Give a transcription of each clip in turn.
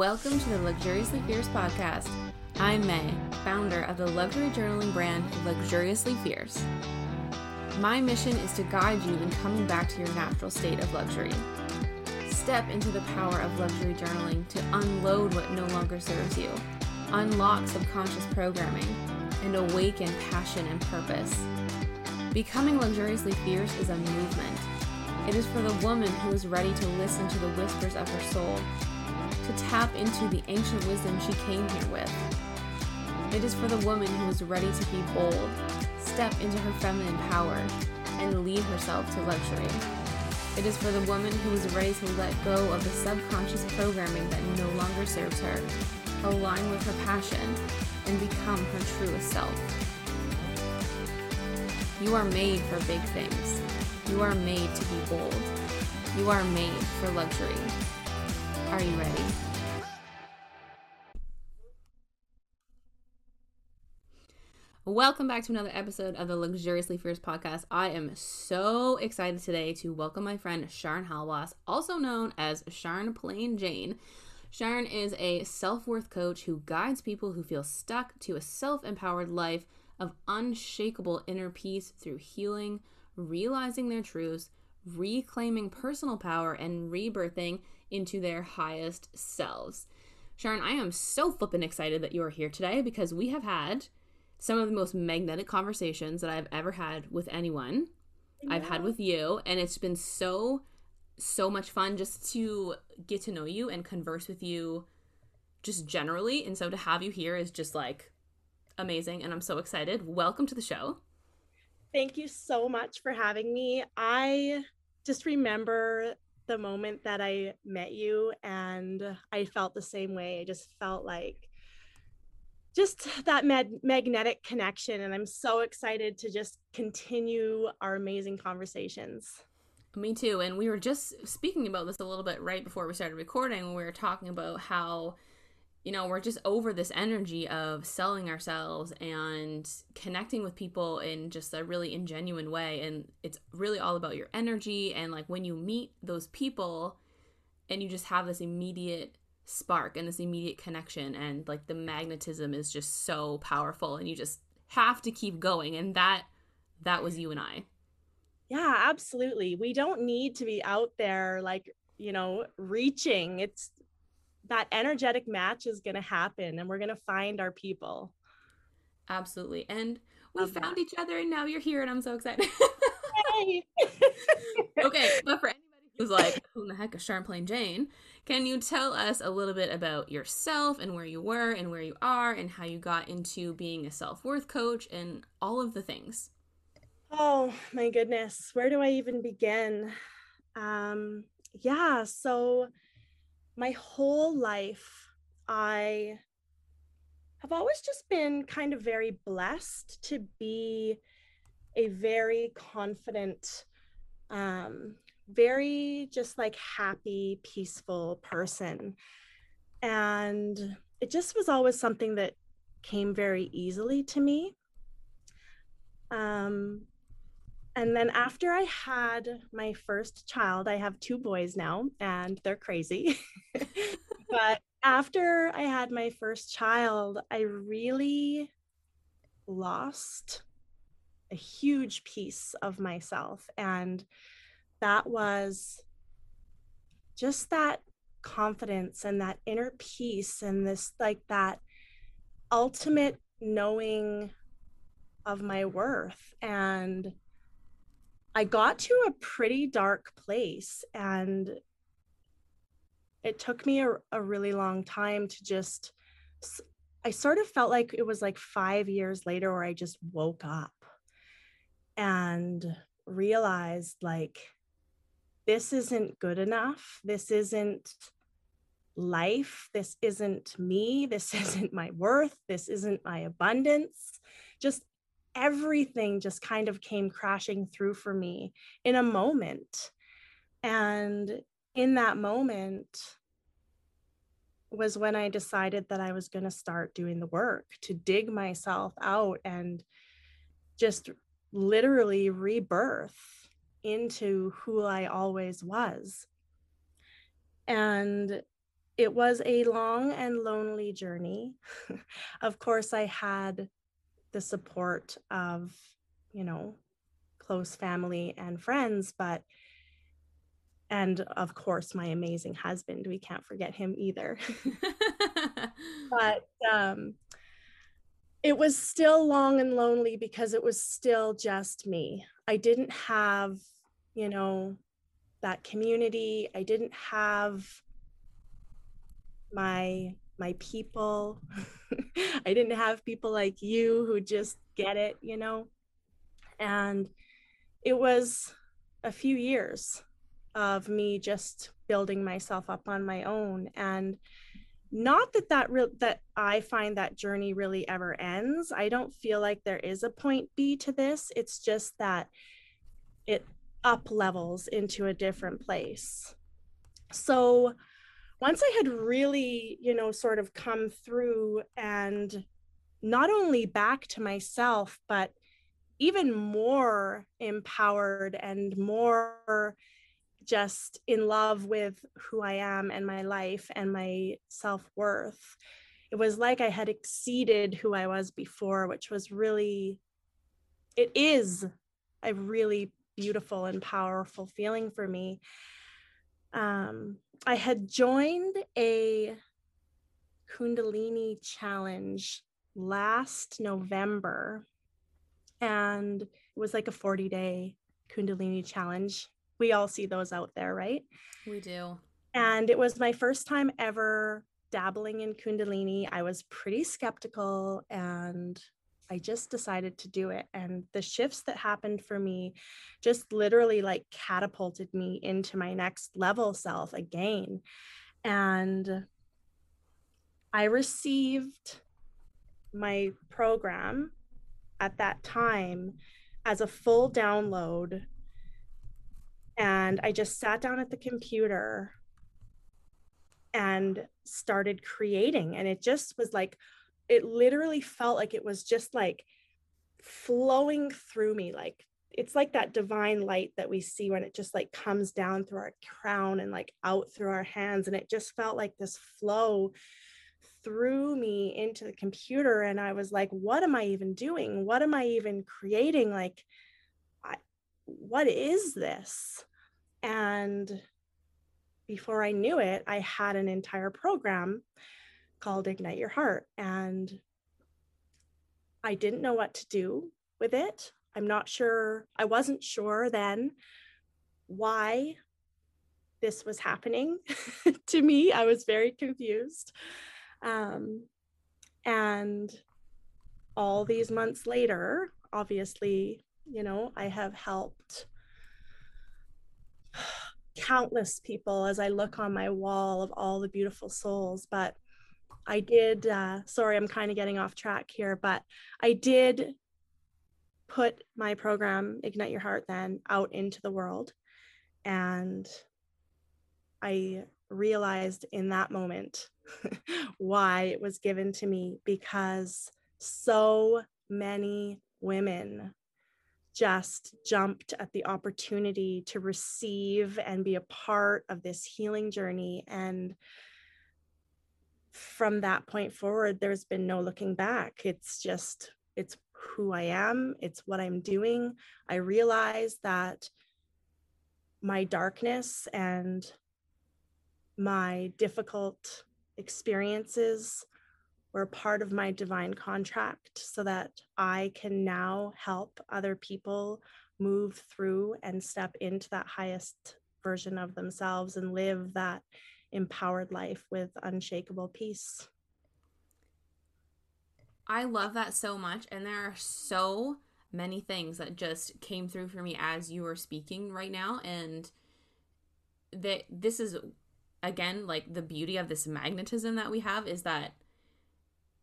Welcome to the Luxuriously Fierce podcast. I'm May, founder of the luxury journaling brand Luxuriously Fierce. My mission is to guide you in coming back to your natural state of luxury. Step into the power of luxury journaling to unload what no longer serves you, unlock subconscious programming, and awaken passion and purpose. Becoming luxuriously fierce is a movement. It is for the woman who is ready to listen to the whispers of her soul, to tap into the ancient wisdom she came here with. It is for the woman who is ready to be bold, step into her feminine power, and lead herself to luxury. It is for the woman who is ready to let go of the subconscious programming that no longer serves her, align with her passion, and become her truest self. You are made for big things. You are made to be bold. You are made for luxury. Are you ready? Welcome back to another episode of the Luxuriously Fierce podcast. I am so excited today to welcome my friend Sharn Halwas, also known as Sharn Plain Jane. Sharon is a self worth coach who guides people who feel stuck to a self empowered life of unshakable inner peace through healing, realizing their truths, reclaiming personal power, and rebirthing into their highest selves. Sharon, I am so flippin' excited that you are here today because we have had some of the most magnetic conversations that I've ever had with anyone. I've had with you, and it's been so, so much fun just to get to know you and converse with you just generally. And so to have you here is just like amazing and I'm so excited. Welcome to the show. Thank you so much for having me. I just remember the moment that I met you and I felt the same way. I just felt like just that med- magnetic connection and I'm so excited to just continue our amazing conversations. Me too. And we were just speaking about this a little bit right before we started recording we were talking about how you know, we're just over this energy of selling ourselves and connecting with people in just a really ingenuine way. And it's really all about your energy. And like when you meet those people and you just have this immediate spark and this immediate connection, and like the magnetism is just so powerful, and you just have to keep going. And that, that was you and I. Yeah, absolutely. We don't need to be out there like, you know, reaching. It's that energetic match is going to happen and we're going to find our people. Absolutely. And we Love found that. each other and now you're here and I'm so excited. okay, but for anybody who's like, who the heck is Sharn Plain Jane, can you tell us a little bit about yourself and where you were and where you are and how you got into being a self worth coach and all of the things? Oh my goodness, where do I even begin? Um, yeah, so my whole life, I have always just been kind of very blessed to be a very confident, um, very just like happy, peaceful person. And it just was always something that came very easily to me. Um, and then after I had my first child, I have two boys now and they're crazy. but after I had my first child, I really lost a huge piece of myself. And that was just that confidence and that inner peace and this like that ultimate knowing of my worth and I got to a pretty dark place and it took me a, a, really long time to just I sort of felt like it was like 5 years later where I just woke up and realized like this isn't good enough. This isn't life. This isn't me. This isn't my worth. This isn't my abundance. Just everything just kind of came crashing through for me in a moment. And in that moment was when I decided that I was going to start doing the work to dig myself out and just literally rebirth into who I always was. And it was a long and lonely journey. of course, I had the support of, you know, close family and friends, but and of course my amazing husband we can't forget him either. But um it was still long and lonely because it was still just me. I didn't have you know that community. I didn't have my my people. I didn't have people like you who just get it you know? And it was a few years of me just building myself up on my own. And not that that real that i find that journey really ever ends. I don't feel like there is a point b to this. It's just that it up levels into a different place. So once i had really you know sort of come through and not only back to myself but even more empowered and more just in love with who I am and my life and my self worth. It was like I had exceeded who I was before, which was really, it is a really beautiful and powerful feeling for me. Um, I had joined a Kundalini challenge last November, and it was like a 40 day Kundalini challenge we all see those out there, right? We do. And it was my first time ever dabbling in Kundalini. I was pretty skeptical and I just decided to do it. And the shifts that happened for me just literally like catapulted me into my next level self again. And I received my program at that time as a full download and I just sat down at the computer and started creating. And it just was like, it literally felt like it was just like flowing through me. Like it's like that divine light that we see when it just like comes down through our crown and like out through our hands. And it just felt like this flow through me into the computer. And I was like, what am I even doing? What am I even creating? Like, I, what is this? And before I knew it, I had an entire program called Ignite Your Heart. And I didn't know what to do with it. I'm not sure, I wasn't sure then why this was happening to me. I was very confused. Um, and all these months later, obviously, you know, I have helped countless people as I look on my wall of all the beautiful souls. But I did, uh, sorry, I'm kind of getting off track here, but I did put my program, Ignite Your Heart, then out into the world. And I realized in that moment why it was given to me because so many women just jumped at the opportunity to receive and be a part of this healing journey. And from that point forward, there's been no looking back. It's just, it's who I am, it's what I'm doing. I realize that my darkness and my difficult experiences were part of my divine contract so that I can now help other people move through and step into that highest version of themselves and live that empowered life with unshakable peace. I love that so much. And there are so many things that just came through for me as you were speaking right now. And that this is, again, like the beauty of this magnetism that we have is that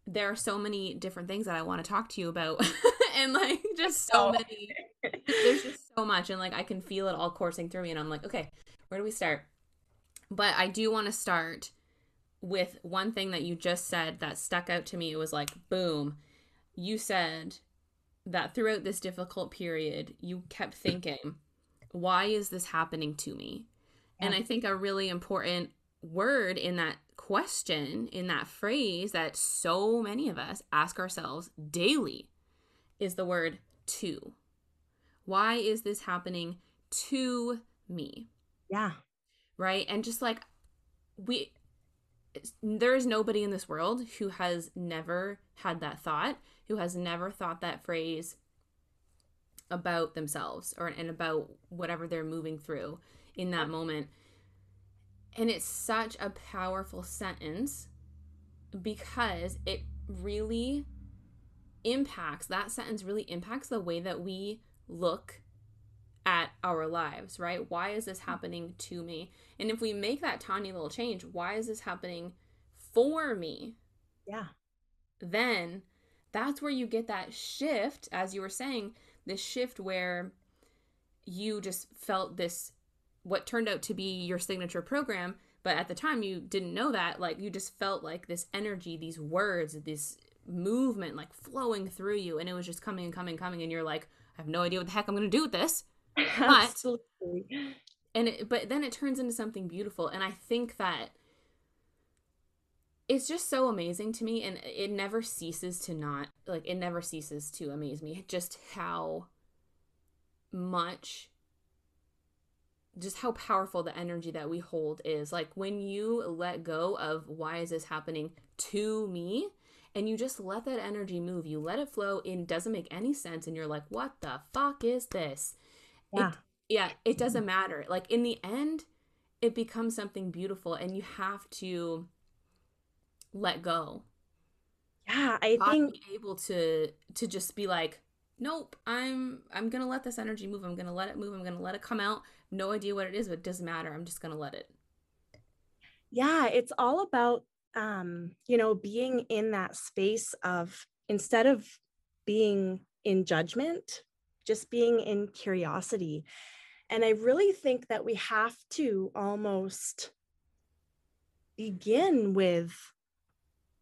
there are so many different things that I want to talk to you about. and like just so oh. many there's just so much and like I can feel it all coursing through me and I'm like, okay, where do we start? But I do want to start with one thing that you just said that stuck out to me. It was like, boom. You said that throughout this difficult period, you kept thinking, why is this happening to me? Yeah. And I think a really important word in that question in that phrase that so many of us ask ourselves daily is the word to. Why is this happening to me? Yeah. Right? And just like we there is nobody in this world who has never had that thought, who has never thought that phrase about themselves or and about whatever they're moving through in that moment. And it's such a powerful sentence because it really impacts that sentence really impacts the way that we look at our lives, right? Why is this happening to me? And if we make that tiny little change, why is this happening for me? Yeah. Then that's where you get that shift, as you were saying, this shift where you just felt this, what turned out to be your signature program. But at the time, you didn't know that. Like, you just felt like this energy, these words, this movement, like flowing through you. And it was just coming and coming and coming. And you're like, I have no idea what the heck I'm going to do with this. Absolutely. and it, but then it turns into something beautiful. And I think that it's just so amazing to me and it never ceases to not like it never ceases to amaze me just how much just how powerful the energy that we hold is like when you let go of why is this happening to me and you just let that energy move you let it flow it doesn't make any sense and you're like what the fuck is this yeah. It, yeah it doesn't matter like in the end it becomes something beautiful and you have to let go. Yeah, I think be able to to just be like, nope, I'm I'm gonna let this energy move. I'm gonna let it move. I'm gonna let it come out. No idea what it is, but it doesn't matter. I'm just gonna let it. Yeah, it's all about um, you know, being in that space of instead of being in judgment, just being in curiosity. And I really think that we have to almost begin with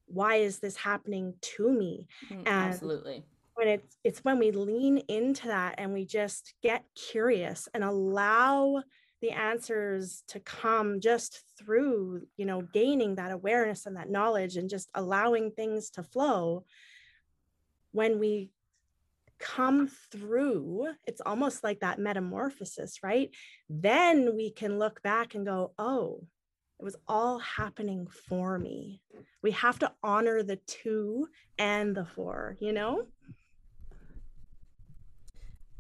why is this happening to me? Mm, and absolutely. when it's it's when we lean into that and we just get curious and allow the answers to come just through you know gaining that awareness and that knowledge and just allowing things to flow when we come through it's almost like that metamorphosis right then we can look back and go oh it was all happening for me. We have to honor the to and the for, you know?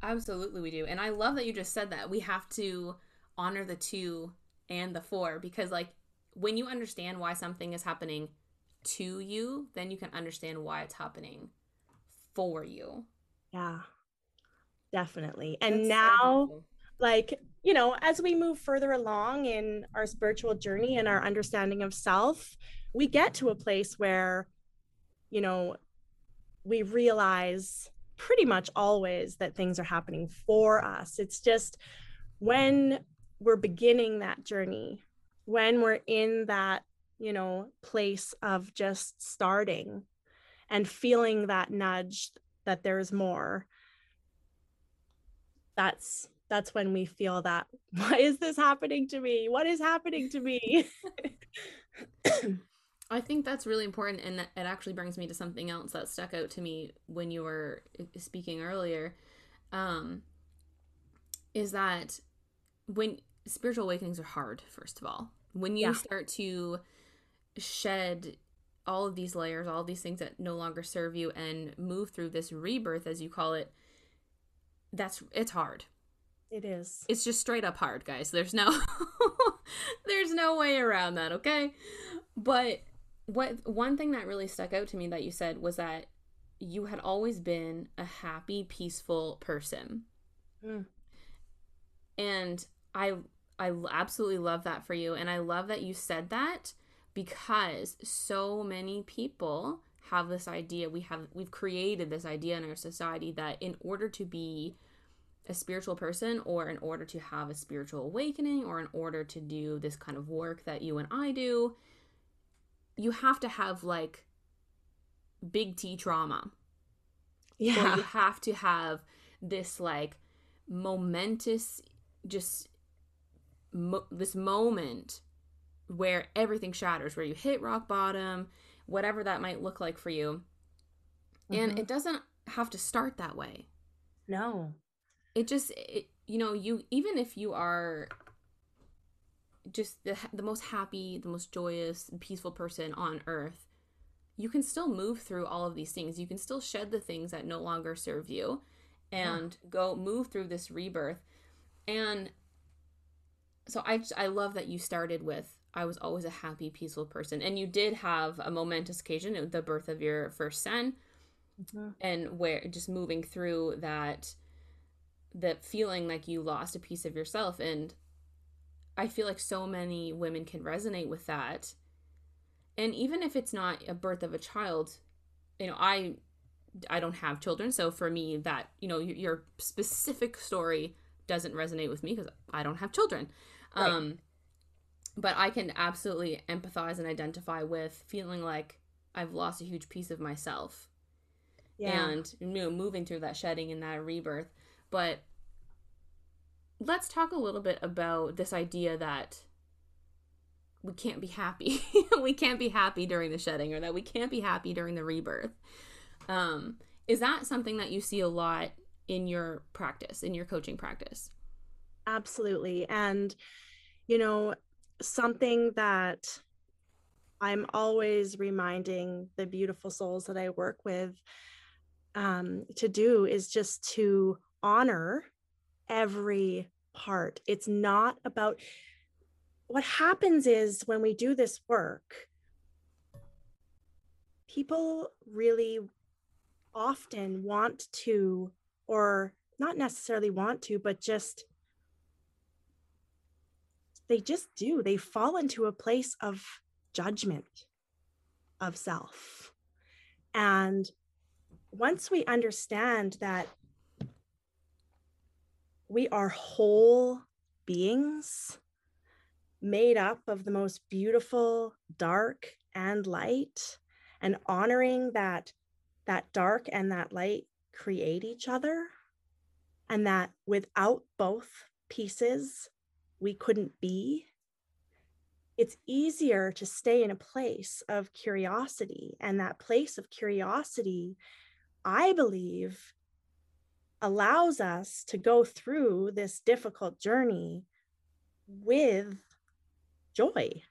Absolutely, we do. And I love that you just said that. We have to honor the to and the for because, like, when you understand why something is happening to you, then you can understand why it's happening for you. Yeah, definitely. And That's now, so like you know as we move further along in our spiritual journey and our understanding of self we get to a place where you know we realize pretty much always that things are happening for us it's just when we're beginning that journey when we're in that you know place of just starting and feeling that nudge that there's more. That's that's when we feel that why is this happening to me? What is happening to me? I think that's really important and it actually brings me to something else that stuck out to me when you were uh, speaking earlier um is that when spiritual awakenings are hard first of all. When you yeah. start to shed all of these layers all these things that no longer serve you and move through this rebirth as you call it that's it's hard it is. It's just straight up hard, guys. There's no there's no way around that, okay? But what one thing that really stuck out to me that you said was that you had always been a happy, peaceful person. Mm. And I I absolutely love that for you and I love that you said that because so many people have this idea we have we've created this idea in our society that in order to be a spiritual person or in order to have a spiritual awakening or in order to do this kind of work that you and I do, you have to have like big T trauma. Yeah. Or you have to have this like momentous, just mo- this moment where everything shatters, where you hit rock bottom, whatever that might look like for you. Mm-hmm. And it doesn't have to start that way. No. It just it, you know, you even if you are just the the most happy, the most joyous, peaceful person on earth, you can still move through all of these things. You can still shed the things that no longer serve you and yeah. go move through this rebirth. And so I I love that you started with I was always a happy, peaceful person. And you did have a momentous occasion, the birth of your first son. Mm-hmm. And where just moving through that that feeling like you lost a piece of yourself and I feel like so many women can resonate with that. And even if it's not a birth of a child, you know, I I don't have children, so for me that, you know, your specific story doesn't resonate with me because I don't have children. Right. Um but I can absolutely empathize and identify with feeling like I've lost a huge piece of myself. Yeah. And you know, moving through that shedding and that rebirth. But let's talk a little bit about this idea that we can't be happy. we can't be happy during the shedding or that we can't be happy during the rebirth. Um, is that something that you see a lot in your practice, in your coaching practice? Absolutely. And, you know, something that I'm always reminding the beautiful souls that I work with um, to do is just to honor every part. It's not about what happens is when we do this work, people really often want to, or not necessarily want to, but just they just do. They fall into a place of judgment of self. And once we understand that we are whole beings made up of the most beautiful dark and light and honoring that that dark and that light create each other and that without both pieces we couldn't be it's easier to stay in a place of curiosity and that place of curiosity i believe allows us to go through this difficult journey with joy.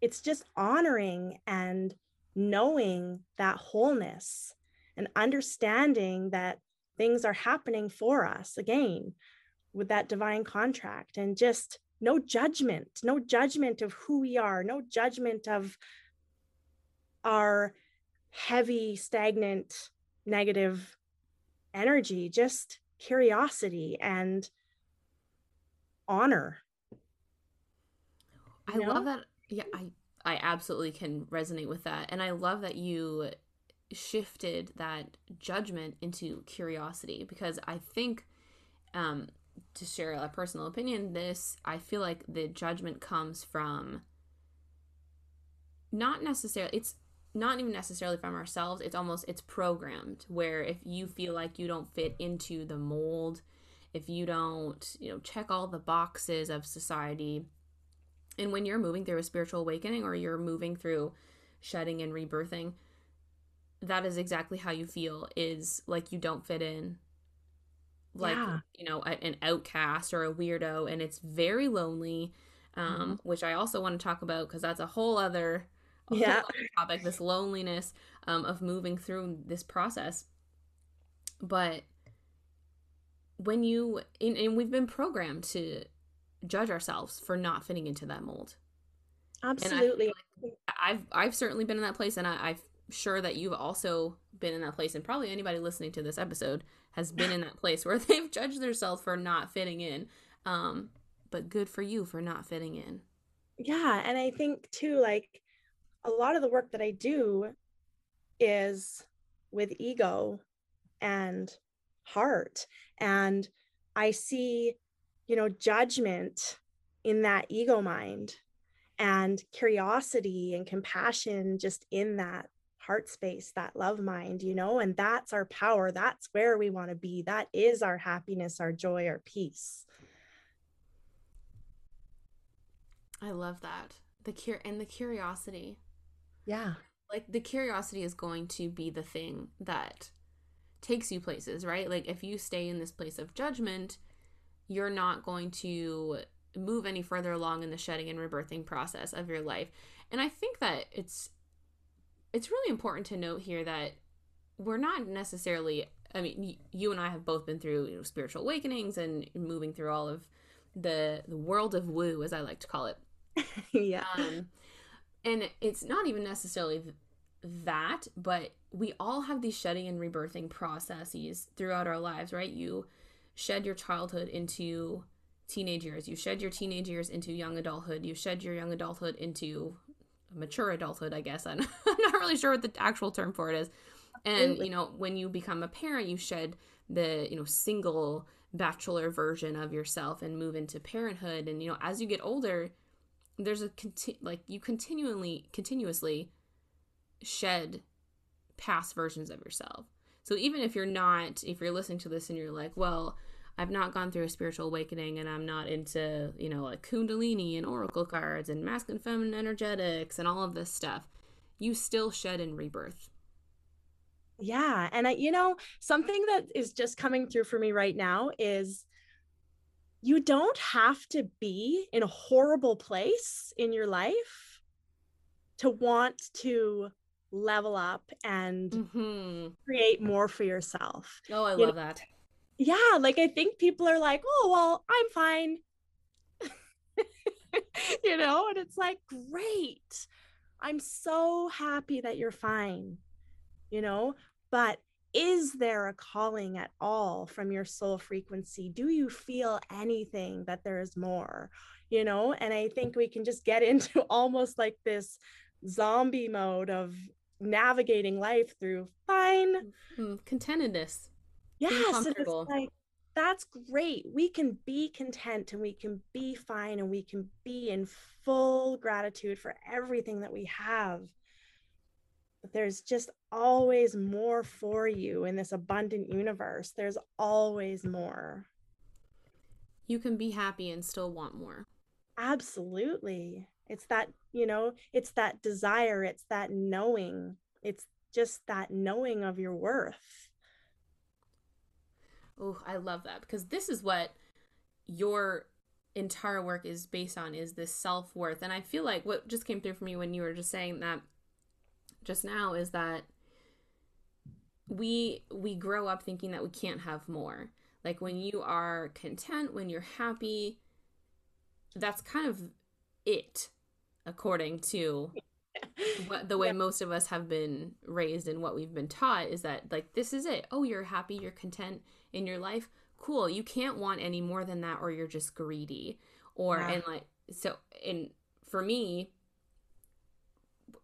It's just honoring and knowing that wholeness and understanding that things are happening for us again with that divine contract and just no judgment, no judgment of who we are, no judgment of our heavy, stagnant, negative energy, just curiosity and honor. I know? love that. Yeah, I I absolutely can resonate with that. And I love that you shifted that judgment into curiosity because I think um to share a personal opinion, this I feel like the judgment comes from not necessarily it's not even necessarily from ourselves it's almost it's programmed where if you feel like you don't fit into the mold if you don't you know check all the boxes of society and when you're moving through a spiritual awakening or you're moving through shedding and rebirthing that is exactly how you feel is like you don't fit in like yeah. you know a, an outcast or a weirdo and it's very lonely um, mm-hmm. which i also want to talk about because that's a whole other yeah. topic, this loneliness um, of moving through this process. But when you, and, and we've been programmed to judge ourselves for not fitting into that mold. Absolutely. Like I've I've certainly been in that place, and I, I'm sure that you've also been in that place, and probably anybody listening to this episode has been in that place where they've judged themselves for not fitting in. Um, but good for you for not fitting in. Yeah, and I think too, like a lot of the work that I do is with ego and heart. And I see, you know, judgment in that ego mind and curiosity and compassion just in that heart space, that love mind, you know, and that's our power. That's where we want to be. That is our happiness, our joy, our peace. I love that. The cure and the curiosity. Yeah. Like the curiosity is going to be the thing that takes you places, right? Like if you stay in this place of judgment, you're not going to move any further along in the shedding and rebirthing process of your life. And I think that it's it's really important to note here that we're not necessarily I mean you and I have both been through, you know, spiritual awakenings and moving through all of the the world of woo as I like to call it. yeah. Um and it's not even necessarily that, but we all have these shedding and rebirthing processes throughout our lives, right? You shed your childhood into teenage years, you shed your teenage years into young adulthood, you shed your young adulthood into mature adulthood, I guess. I'm, I'm not really sure what the actual term for it is. And, you know, when you become a parent, you shed the, you know, single bachelor version of yourself and move into parenthood. And, you know, as you get older, there's a conti- like you continually continuously shed past versions of yourself. So even if you're not, if you're listening to this and you're like, well, I've not gone through a spiritual awakening and I'm not into, you know, like Kundalini and Oracle cards and masculine feminine energetics and all of this stuff, you still shed in rebirth. Yeah. And I, you know, something that is just coming through for me right now is you don't have to be in a horrible place in your life to want to level up and mm-hmm. create more for yourself. Oh, I you love know? that. Yeah, like I think people are like, "Oh, well, I'm fine." you know, and it's like, "Great. I'm so happy that you're fine." You know, but is there a calling at all from your soul frequency? Do you feel anything that there is more? You know, and I think we can just get into almost like this zombie mode of navigating life through fine mm-hmm. contentedness yes like that's great. We can be content and we can be fine and we can be in full gratitude for everything that we have. But there's just always more for you in this abundant universe. There's always more. You can be happy and still want more. Absolutely. It's that you know it's that desire. It's that knowing. It's just that knowing of your worth oh i love that because this is what your entire work is based on is this self-worth. And i feel like what just came through for me when you were just saying that just now is that we we grow up thinking that we can't have more. Like when you are content when you're happy that's kind of it according to the way yeah. most of us have been raised and what we've been taught is that like this is it. Oh you're happy you're content in your life. Cool. You can't want any more than that or you're just greedy. Or yeah. and like so and for me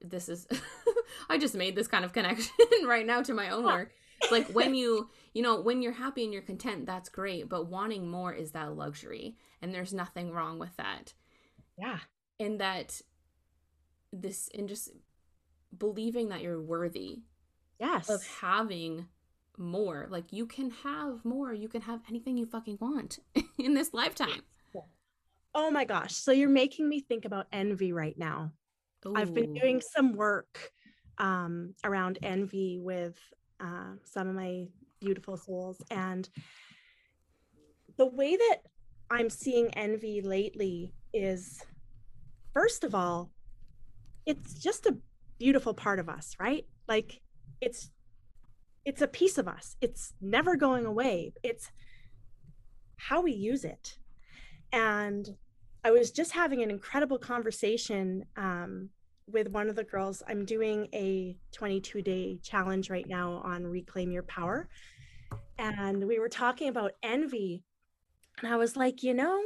this is i just made this kind of connection right now to my own work. Like when you you know when you're happy and you're content that's great but wanting more is that luxury and there's nothing wrong with that. Yeah. And that this and just believing that you're worthy yes. of having more. Like you can have more. You can have anything you fucking want in this lifetime. Oh my gosh. So you're making me think about envy right now. Ooh. i've been doing some work um, around envy with uh, some of my beautiful souls and the way that i'm seeing envy lately is first of all, it's just a beautiful part of us, right? Like it's it's a piece of us. It's never going away. It's how we use it. And I was just having an incredible conversation um, with one of the girls. I'm doing a 22 day challenge right now on Reclaim Your Power. And we were talking about envy. And I was like, you know,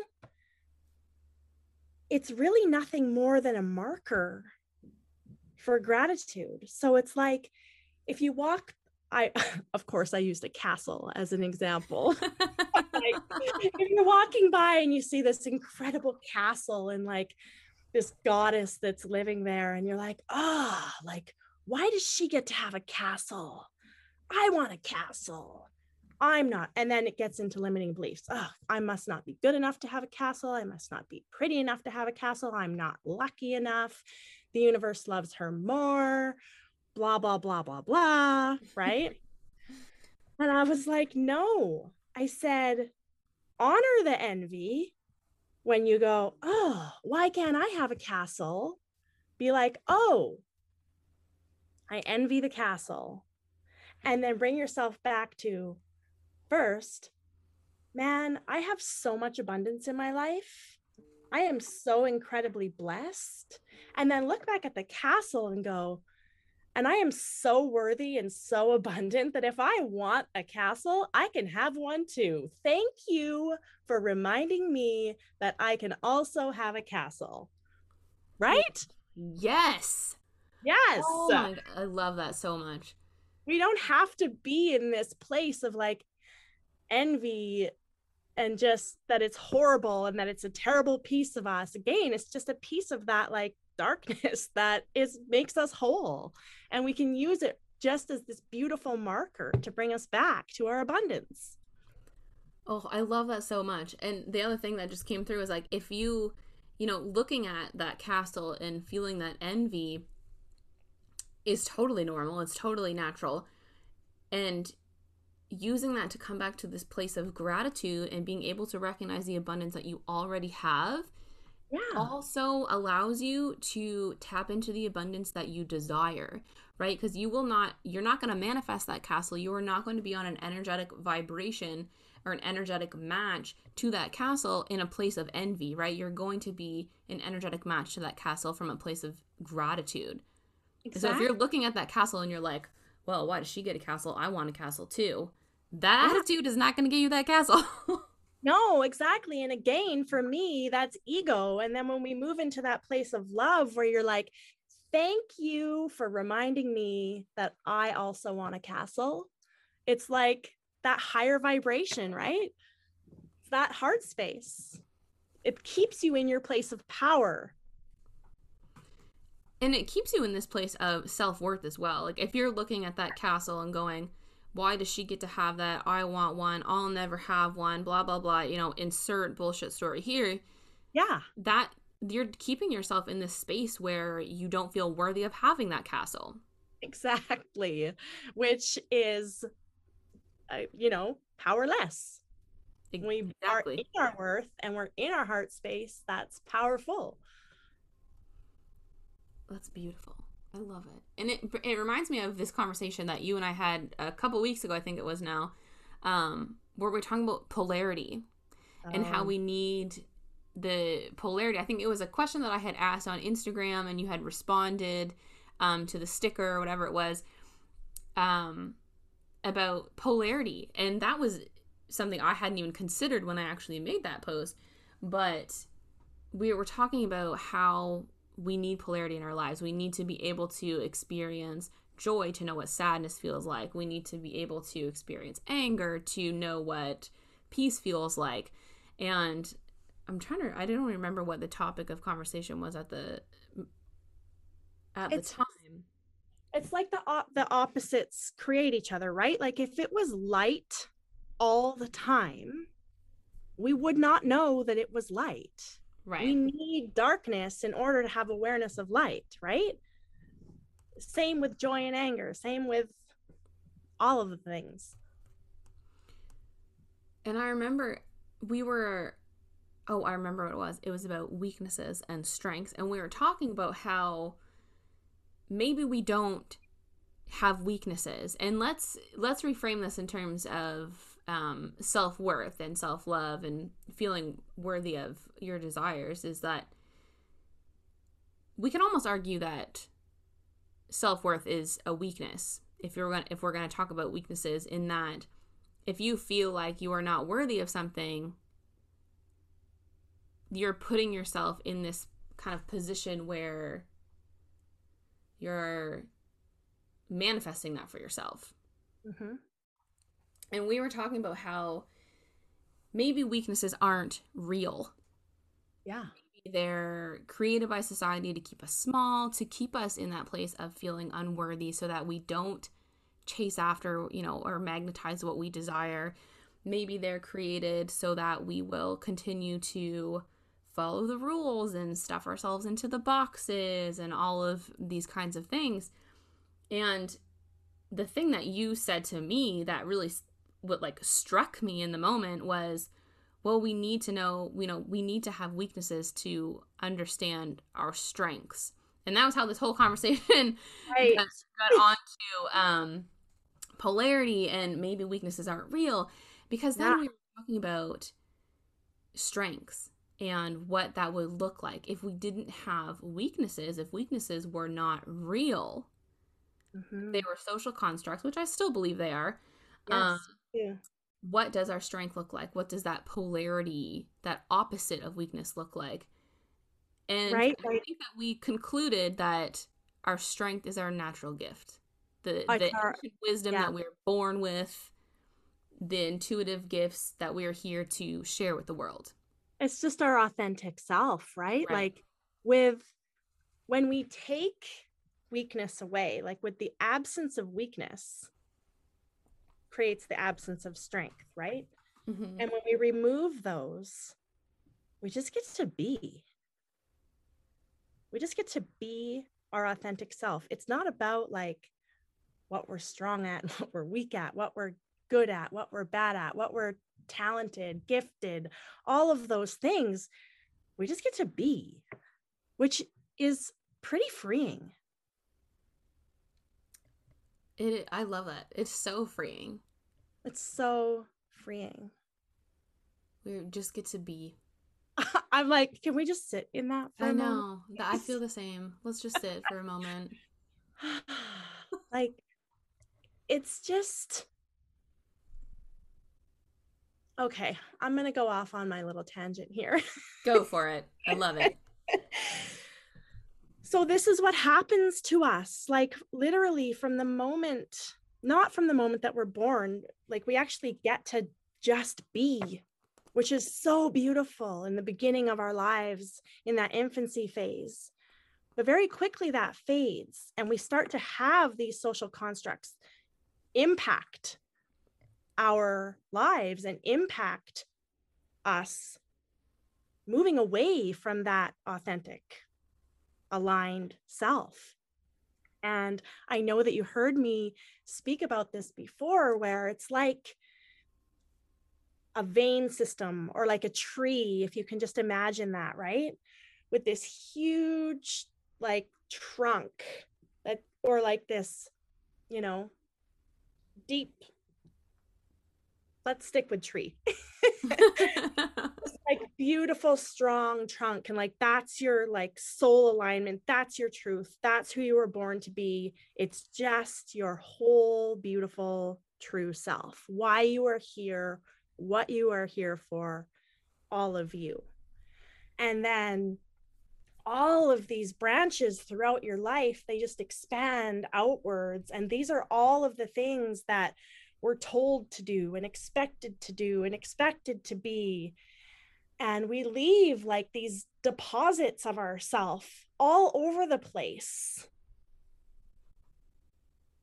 it's really nothing more than a marker for gratitude. So it's like if you walk, I of course I used a castle as an example. like, if you're walking by and you see this incredible castle and like this goddess that's living there, and you're like, ah, oh, like, why does she get to have a castle? I want a castle. I'm not. And then it gets into limiting beliefs. Oh, I must not be good enough to have a castle. I must not be pretty enough to have a castle. I'm not lucky enough. The universe loves her more. Blah, blah, blah, blah, blah. Right. and I was like, no. I said, honor the envy when you go, oh, why can't I have a castle? Be like, oh, I envy the castle. And then bring yourself back to first, man, I have so much abundance in my life. I am so incredibly blessed. And then look back at the castle and go, and I am so worthy and so abundant that if I want a castle, I can have one too. Thank you for reminding me that I can also have a castle. Right? Yes. Yes. Oh my, I love that so much. We don't have to be in this place of like envy and just that it's horrible and that it's a terrible piece of us. Again, it's just a piece of that like darkness that is makes us whole. And we can use it just as this beautiful marker to bring us back to our abundance. Oh, I love that so much. And the other thing that just came through is like if you, you know, looking at that castle and feeling that envy is totally normal, it's totally natural. And using that to come back to this place of gratitude and being able to recognize the abundance that you already have yeah. also allows you to tap into the abundance that you desire right because you will not you're not going to manifest that castle you are not going to be on an energetic vibration or an energetic match to that castle in a place of envy right you're going to be an energetic match to that castle from a place of gratitude exactly. so if you're looking at that castle and you're like well why does she get a castle i want a castle too that yeah. attitude is not going to get you that castle No, exactly. And again, for me, that's ego. And then when we move into that place of love where you're like, thank you for reminding me that I also want a castle, it's like that higher vibration, right? It's that heart space. It keeps you in your place of power. And it keeps you in this place of self worth as well. Like if you're looking at that castle and going, why does she get to have that? I want one. I'll never have one. Blah blah blah. You know, insert bullshit story here. Yeah. That you're keeping yourself in this space where you don't feel worthy of having that castle. Exactly. Which is uh, you know, powerless. Exactly. We are in our worth and we're in our heart space. That's powerful. That's beautiful. I love it. And it it reminds me of this conversation that you and I had a couple weeks ago, I think it was now, um, where we're talking about polarity oh. and how oh. we need the polarity. I think it was a question that I had asked on Instagram and you had responded um, to the sticker or whatever it was um, about polarity. And that was something I hadn't even considered when I actually made that post. But we were talking about how we need polarity in our lives. We need to be able to experience joy to know what sadness feels like. We need to be able to experience anger to know what peace feels like. And I'm trying to I don't remember what the topic of conversation was at the at it's, the time. It's like the the opposites create each other, right? Like if it was light all the time, we would not know that it was light Right. We need darkness in order to have awareness of light, right? Same with joy and anger, same with all of the things. And I remember we were oh, I remember what it was. It was about weaknesses and strengths and we were talking about how maybe we don't have weaknesses. And let's let's reframe this in terms of um, self worth and self love and feeling worthy of your desires is that we can almost argue that self worth is a weakness. If you're going if we're going to talk about weaknesses, in that if you feel like you are not worthy of something, you're putting yourself in this kind of position where you're manifesting that for yourself. Mm-hmm. And we were talking about how maybe weaknesses aren't real. Yeah. Maybe they're created by society to keep us small, to keep us in that place of feeling unworthy so that we don't chase after, you know, or magnetize what we desire. Maybe they're created so that we will continue to follow the rules and stuff ourselves into the boxes and all of these kinds of things. And the thing that you said to me that really what like struck me in the moment was well we need to know you know we need to have weaknesses to understand our strengths and that was how this whole conversation right. got, got on to um, polarity and maybe weaknesses aren't real because then yeah. we were talking about strengths and what that would look like if we didn't have weaknesses if weaknesses were not real mm-hmm. they were social constructs which i still believe they are yes. um, yeah. what does our strength look like what does that polarity that opposite of weakness look like and right, I right. think that we concluded that our strength is our natural gift. The, the our, wisdom yeah. that we're born with, the intuitive gifts that we're here to share with the world. It's just our authentic self, right? right? Like with when we take weakness away, like with the absence of weakness creates the absence of strength, right? Mm-hmm. And when we remove those, we just get to be we just get to be our authentic self. It's not about like what we're strong at, what we're weak at, what we're good at, what we're bad at, what we're talented, gifted, all of those things. We just get to be, which is pretty freeing. It I love that. It's so freeing. It's so freeing. We just get to be. I'm like, can we just sit in that for I know. Yes. I feel the same. Let's just sit for a moment. like it's just Okay, I'm going to go off on my little tangent here. go for it. I love it. so this is what happens to us like literally from the moment not from the moment that we're born like we actually get to just be which is so beautiful in the beginning of our lives in that infancy phase. But very quickly that fades, and we start to have these social constructs impact our lives and impact us moving away from that authentic, aligned self. And I know that you heard me speak about this before, where it's like a vein system or like a tree, if you can just imagine that, right? With this huge like trunk that or like this, you know, deep let's stick with tree. like beautiful strong trunk and like that's your like soul alignment that's your truth that's who you were born to be it's just your whole beautiful true self why you are here what you are here for, all of you. And then all of these branches throughout your life, they just expand outwards. And these are all of the things that we're told to do and expected to do and expected to be. And we leave like these deposits of ourself all over the place,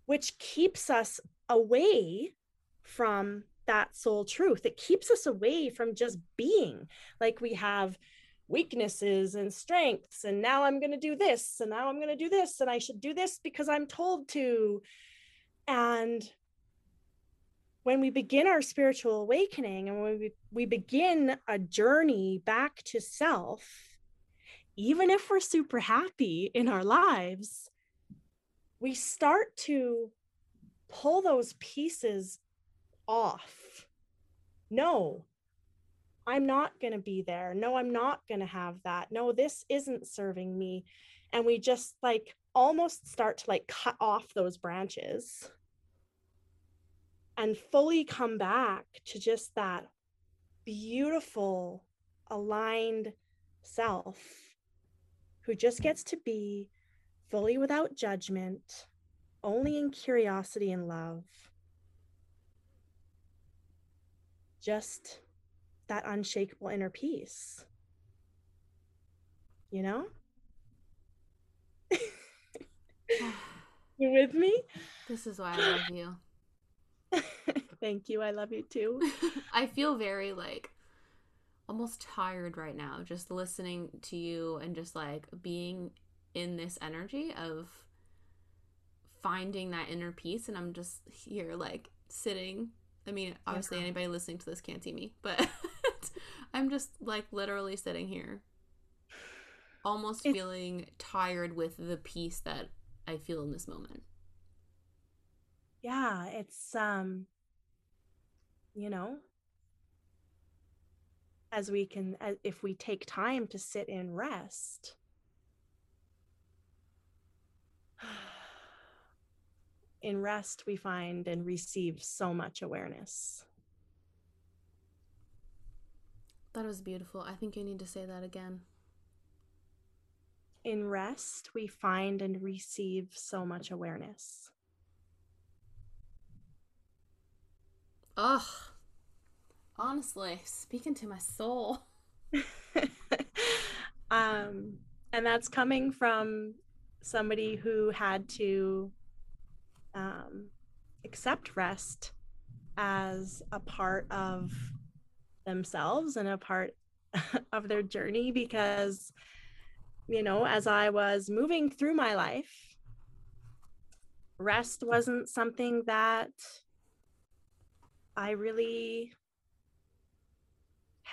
which keeps us away from that soul truth. It keeps us away from just being like we have weaknesses and strengths. And now I'm going to do this, and now I'm going to do this, and I should do this because I'm told to. And when we begin our spiritual awakening and when we, we begin a journey back to self, even if we're super happy in our lives, we start to pull those pieces off. No, I'm not going to be there. No, I'm not going to have that. No, this isn't serving me. And we just like almost start to like cut off those branches and fully come back to just that beautiful, aligned self who just gets to be fully without judgment, only in curiosity and love. just that unshakable inner peace. You know? you with me? This is why I love you. Thank you. I love you too. I feel very like almost tired right now just listening to you and just like being in this energy of finding that inner peace and I'm just here like sitting. I mean, obviously yeah. anybody listening to this can't see me, but I'm just like literally sitting here almost it's, feeling tired with the peace that I feel in this moment. Yeah, it's um you know, as we can as if we take time to sit in rest. In rest we find and receive so much awareness. That was beautiful. I think you need to say that again. In rest we find and receive so much awareness ugh. Honestly speaking to my soul. Um and that's coming from somebody who had to um, accept rest as a part of themselves and a part of their journey because you know as i was moving through my life rest wasn't something that i really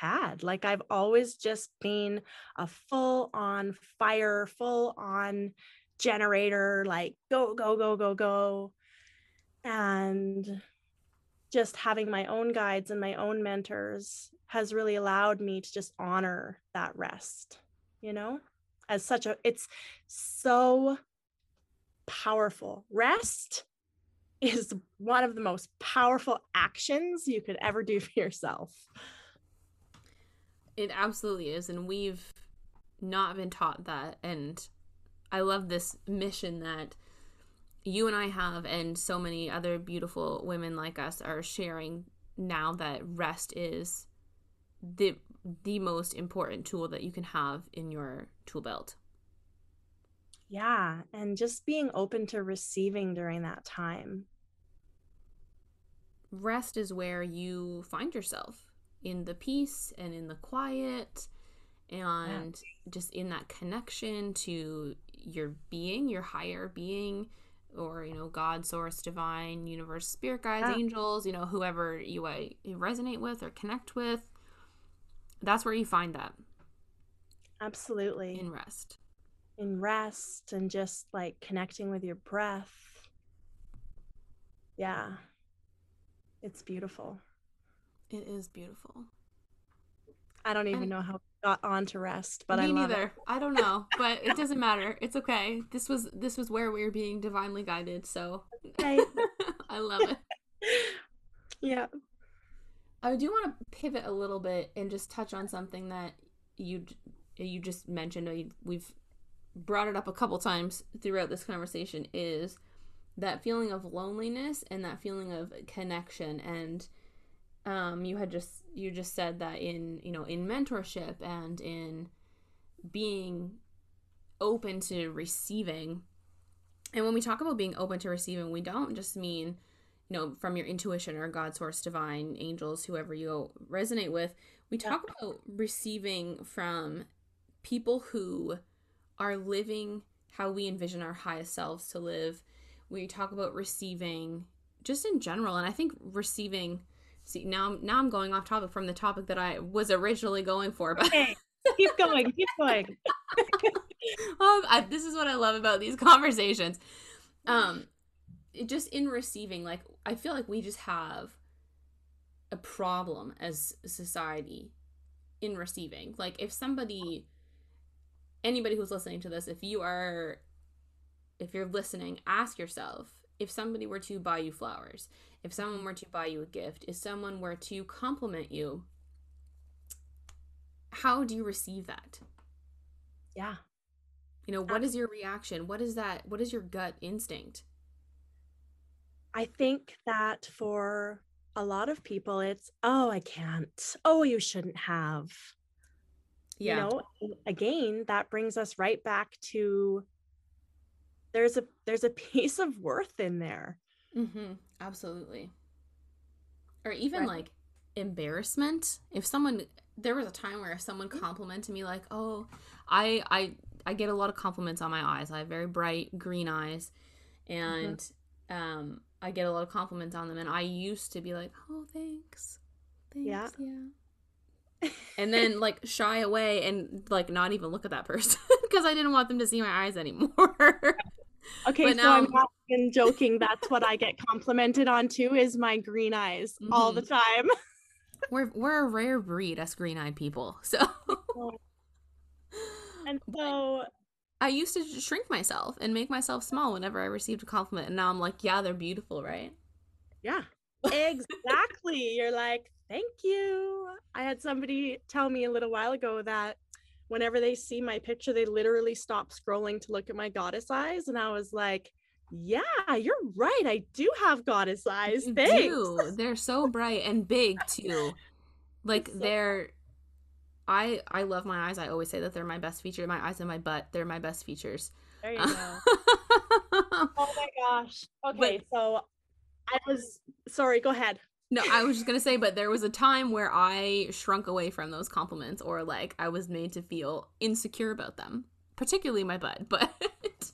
had. Like I've always just been a full on fire, full on generator, like go, go, go, go, go. And just having my own guides and my own mentors has really allowed me to just honor that rest, you know, as such a, it's so powerful. Rest is one of the most powerful actions you could ever do for yourself. It absolutely is. And we've not been taught that. And I love this mission that you and I have, and so many other beautiful women like us are sharing now that rest is the the most important tool that you can have in your tool belt. Yeah, and just being open to receiving during that time. Rest is where you find yourself in the peace and in the quiet and yeah. just in that connection to your being, your higher being, or you know, God, source, divine, universe, spirit guides, yeah. angels, you know, whoever you, uh, you resonate with or connect with. That's where you find that. Absolutely. In rest. In rest and just like connecting with your breath. Yeah. It's beautiful. It is beautiful. I don't even and know how it got on to rest, but me I neither. It. I don't know, but it doesn't matter. It's okay. This was this was where we were being divinely guided, so I love it. Yeah. I do want to pivot a little bit and just touch on something that you you just mentioned. We've brought it up a couple times throughout this conversation. Is that feeling of loneliness and that feeling of connection and um, you had just you just said that in you know in mentorship and in being open to receiving and when we talk about being open to receiving we don't just mean you know from your intuition or god source divine angels whoever you resonate with we talk yeah. about receiving from people who are living how we envision our highest selves to live we talk about receiving just in general and i think receiving See now, now I'm going off topic from the topic that I was originally going for. But okay. keep going, keep going. um, I, this is what I love about these conversations. Um, just in receiving, like I feel like we just have a problem as society in receiving. Like if somebody, anybody who's listening to this, if you are, if you're listening, ask yourself if somebody were to buy you flowers if someone were to buy you a gift, if someone were to compliment you, how do you receive that? Yeah. You know, what is your reaction? What is that? What is your gut instinct? I think that for a lot of people, it's, oh, I can't. Oh, you shouldn't have. Yeah. You know, again, that brings us right back to there's a there's a piece of worth in there. Mm-hmm. Absolutely. Or even Right. like embarrassment. If someone there was a time where if someone complimented me like, "Oh, I I I get a lot of compliments on my eyes. I have very bright green eyes." And um I get a lot of compliments on them and I used to be like, "Oh, thanks." Thanks. Yeah. Yeah. And then like shy away and like not even look at that person because I didn't want them to see my eyes anymore. Okay, But so now- I'm not even joking. That's what I get complimented on too is my green eyes all the mm-hmm. time. we're we're a rare breed, us green-eyed people. So And so I used to shrink myself and make myself small whenever I received a compliment, and now I'm like, yeah, they're beautiful, right? yeah, exactly. You're like, thank you. I had somebody tell me a little while ago that whenever they see my picture, they literally stop scrolling to look at my goddess eyes. And I was like, yeah, you're right. I do have goddess eyes. You Thanks. do. They're so bright and big too. Like So- they're I I love my eyes. I always say that they're my best feature. My eyes and my butt, they're my best features. There you go. oh my gosh. Okay, so I was sorry, go ahead. No, I was just gonna say, but there was a time where I shrunk away from those compliments, or like I was made to feel insecure about them, particularly my butt. But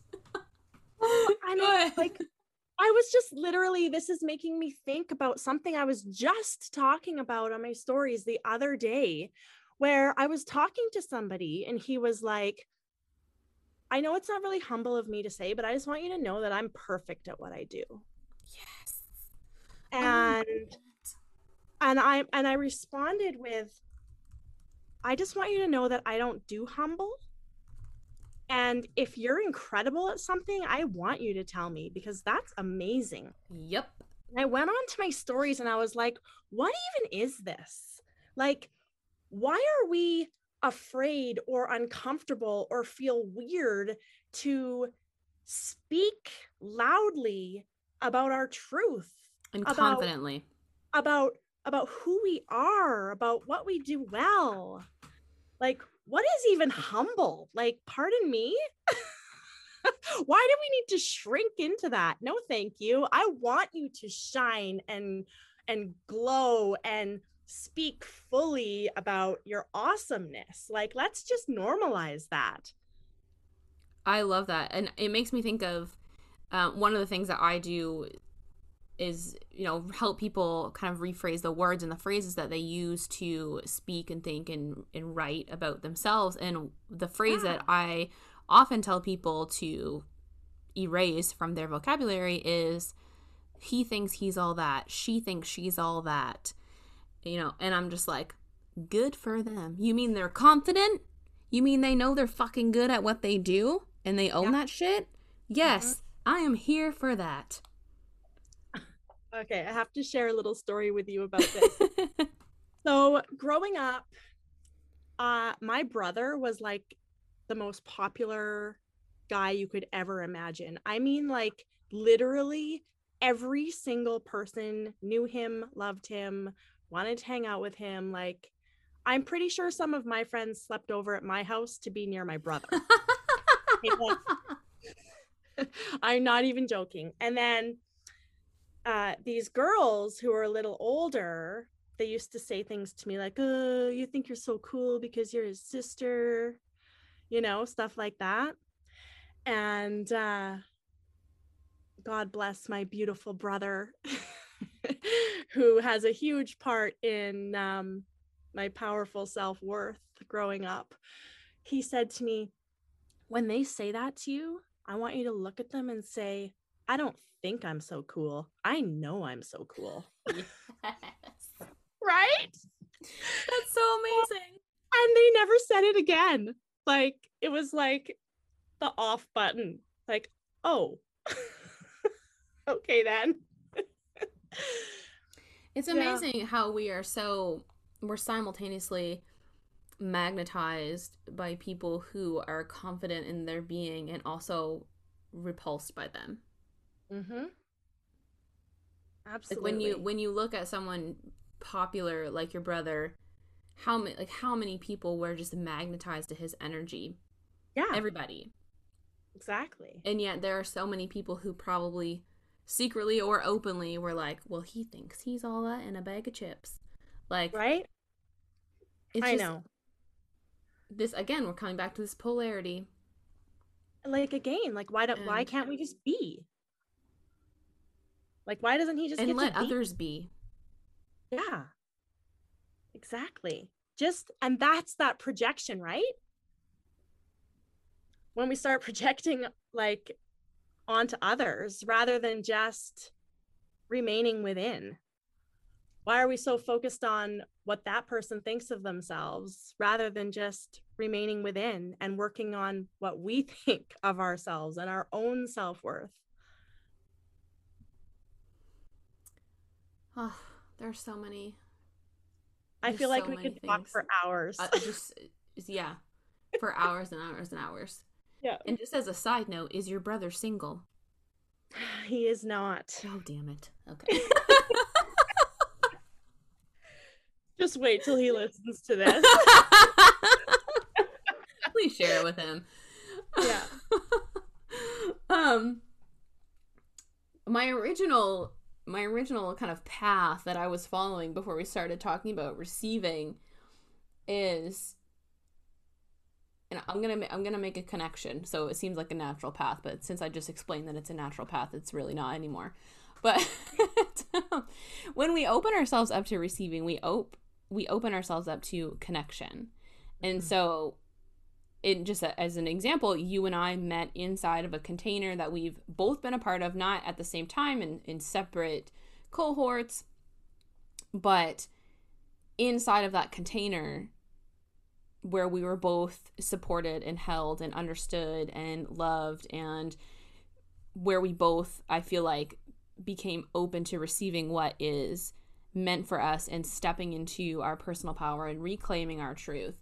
I know, like I was just literally this is making me think about something I was just talking about on my stories the other day where I was talking to somebody and he was like I know it's not really humble of me to say, but I just want you to know that I'm perfect at what I do. yes, oh And and I and I responded with I just want you to know that I don't do humble. And if you're incredible at something, I want you to tell me because that's amazing. yep, And I went on to my stories and I was like, what even is this? Like, why are we afraid or uncomfortable or feel weird to speak loudly about our truth? and confidently. about about who we are about what we do well. Like what is even humble? Like pardon me? Why do we need to shrink into that? No thank you. I want you to shine and and glow and speak fully about your awesomeness. Like let's just normalize that. I love that, and it makes me think of uh, one of the things that I do is you know help people kind of rephrase the words and the phrases that they use to speak and think and, and write about themselves. And the phrase Yeah. that i often tell people to erase from their vocabulary is he thinks he's all that. She thinks she's all that. You know and i'm just like good for them. You mean they're confident? You mean they know they're fucking good at what they do and they own Yeah. that shit? Yes mm-hmm. i am here for that okay i have to share a little story with you about this So growing up, uh, my brother was like the most popular guy you could ever imagine. I mean, like literally every single person knew him, loved him, wanted to hang out with him. Like, I'm pretty sure some of my friends slept over at my house to be near my brother. I'm not even joking. And then uh, these girls who are a little older, they used to say things to me like, "Oh, you think you're so cool because you're his sister," you know, stuff like that. And uh, God bless my beautiful brother, who has a huge part in um, my powerful self worth growing up. He said to me, "When they say that to you, I want you to look at them and say." I don't think I'm so cool. I know I'm so cool. yes. Right? That's so amazing. And they never said it again. Like it was like the off button. Like, oh. okay then. It's Yeah. amazing how we are so we're simultaneously magnetized by people who are confident in their being and also repulsed by them. Mm-hmm. Like Absolutely. when you when you look at someone popular like your brother, how many like how many people were just magnetized to his energy? yeah. Everybody. Exactly. And yet there are so many people who probably secretly or openly were like, well, he thinks he's all that in a bag of chips. Like, right? It's I just, know. This again, we're coming back to this polarity. Like again, like why don't why can't we just be? Like why doesn't he just and get let to be? others be. Yeah. Exactly. Just and that's that projection, right? When we start projecting like onto others rather than just remaining within. Why are we so focused on what that person thinks of themselves rather than just remaining within and working on what we think of ourselves and our own self-worth? Oh, there's so many. I feel like so we could talk for hours. I just yeah, for hours and hours and hours. yeah. And just as a side note, is your brother single? He is not. Oh damn it. Okay. Just wait till he listens to this. Please share it with him. Yeah. um my original my original kind of path that I was following before we started talking about receiving is and I'm going to I'm going to make a connection. So it seems like a natural path, but since I just explained that it's a natural path, it's really not anymore. But when we open ourselves up to receiving, we op- we open ourselves up to connection. And mm-hmm. so just a, as an example, you and I met inside of a container that we've both been a part of, not at the same time in, in separate cohorts, but inside of that container where we were both supported and held and understood and loved and where we both I feel like became open to receiving what is meant for us and stepping into our personal power and reclaiming our truth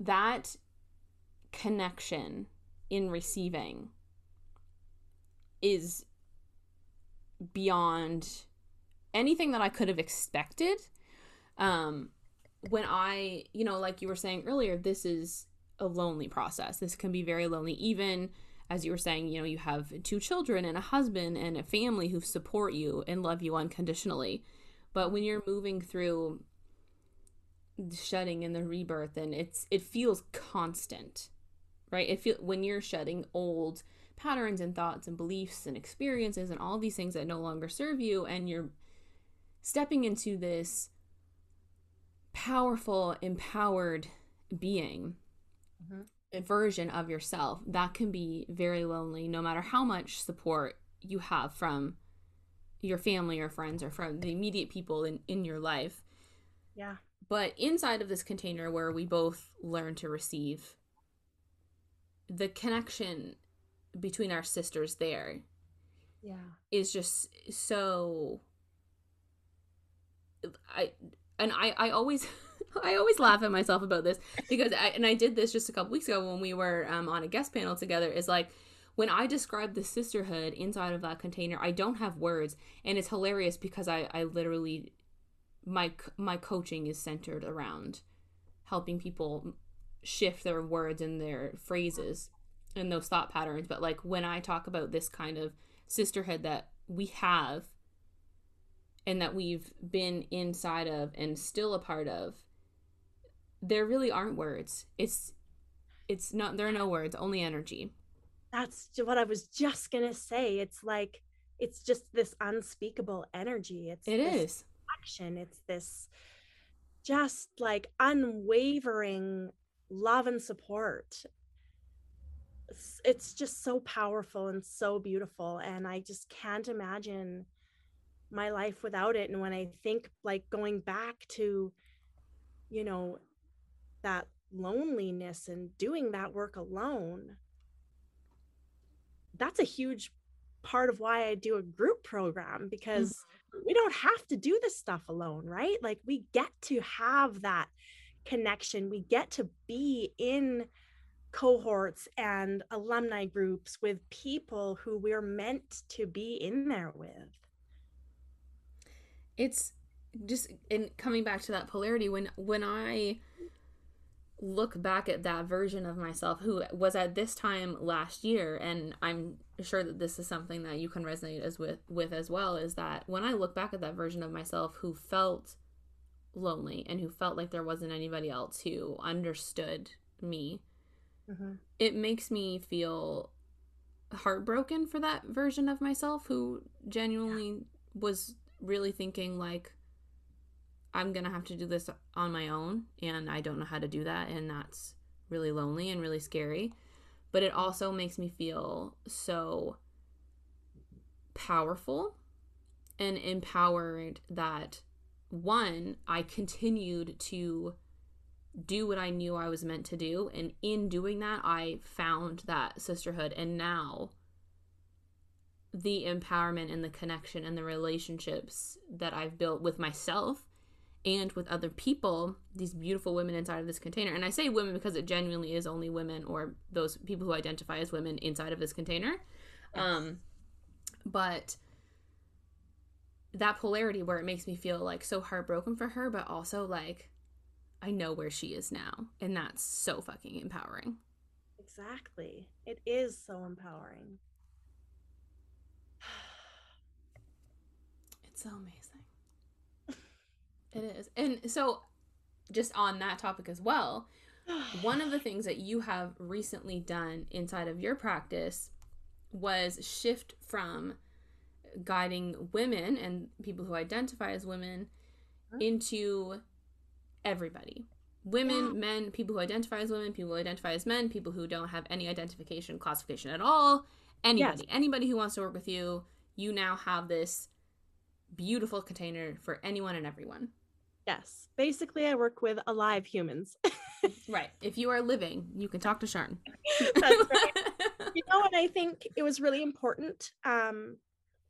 that connection in receiving is beyond anything that I could have expected. Um, when I, you know, like you were saying earlier, this is a lonely process. This can be very lonely, even as you were saying, you know, you have two children and a husband and a family who support you and love you unconditionally. But when you're moving through shedding and the rebirth and it's it feels constant right it feel when you're shedding old patterns and thoughts and beliefs and experiences and all these things that no longer serve you and you're stepping into this powerful empowered being Mhm. version of yourself that can be very lonely no matter how much support you have from your family or friends or from the immediate people in, in your life Yeah. But inside of this container where we both learn to receive the connection between our sisters there Yeah. is just so i and i i always i always laugh at myself about this because i and i did this just a couple weeks ago when we were um, on a guest panel together is like when i describe the sisterhood inside of that container i don't have words and it's hilarious because i i literally my my coaching is centered around helping people shift their words and their phrases and those thought patterns but like when i talk about this kind of sisterhood that we have and that we've been inside of and still a part of there really aren't words it's it's not there are no words only energy That's what I was just gonna say. It's like it's just this unspeakable energy. It's it is It's this just like unwavering love and support. It's, it's just so powerful and so beautiful. And I just can't imagine my life without it. And when I think like going back to, you know, that loneliness and doing that work alone, that's a huge part of why I do a group program because mm-hmm. We don't have to do this stuff alone, right? Like we get to have that connection. We get to be in cohorts and alumni groups with people who we're meant to be in there with. it's just in coming back to that polarity when when i look back at that version of myself who was at this time last year and I'm sure that this is something that you can resonate as with with as well is that when I look back at that version of myself who felt lonely and who felt like there wasn't anybody else who understood me mm-hmm. it makes me feel heartbroken for that version of myself who genuinely yeah. was really thinking like I'm going to have to do this on my own and I don't know how to do that and that's really lonely and really scary. But it also makes me feel so powerful and empowered that one, I continued to do what I knew I was meant to do. And in doing that, I found that sisterhood. And now the empowerment and the connection and the relationships that I've built with myself and with other people, these beautiful women inside of this container. And I say women because it genuinely is only women or those people who identify as women inside of this container. Yes. Um, but that polarity where it makes me feel like so heartbroken for her, but also like I know where she is now. And that's so fucking empowering. Exactly. It is so empowering. it's so amazing. It is. And so, just on that topic as well, one of the things that you have recently done inside of your practice was shift from guiding women and people who identify as women into everybody women, yeah. men, people who identify as women, people who identify as men, people who don't have any identification classification at all, anybody, yes. anybody who wants to work with you, you now have this beautiful container for anyone and everyone. Yes. Basically, I work with alive humans. right. If you are living, you can talk to Sharn. That's right. you know, what? I think it was really important. Um,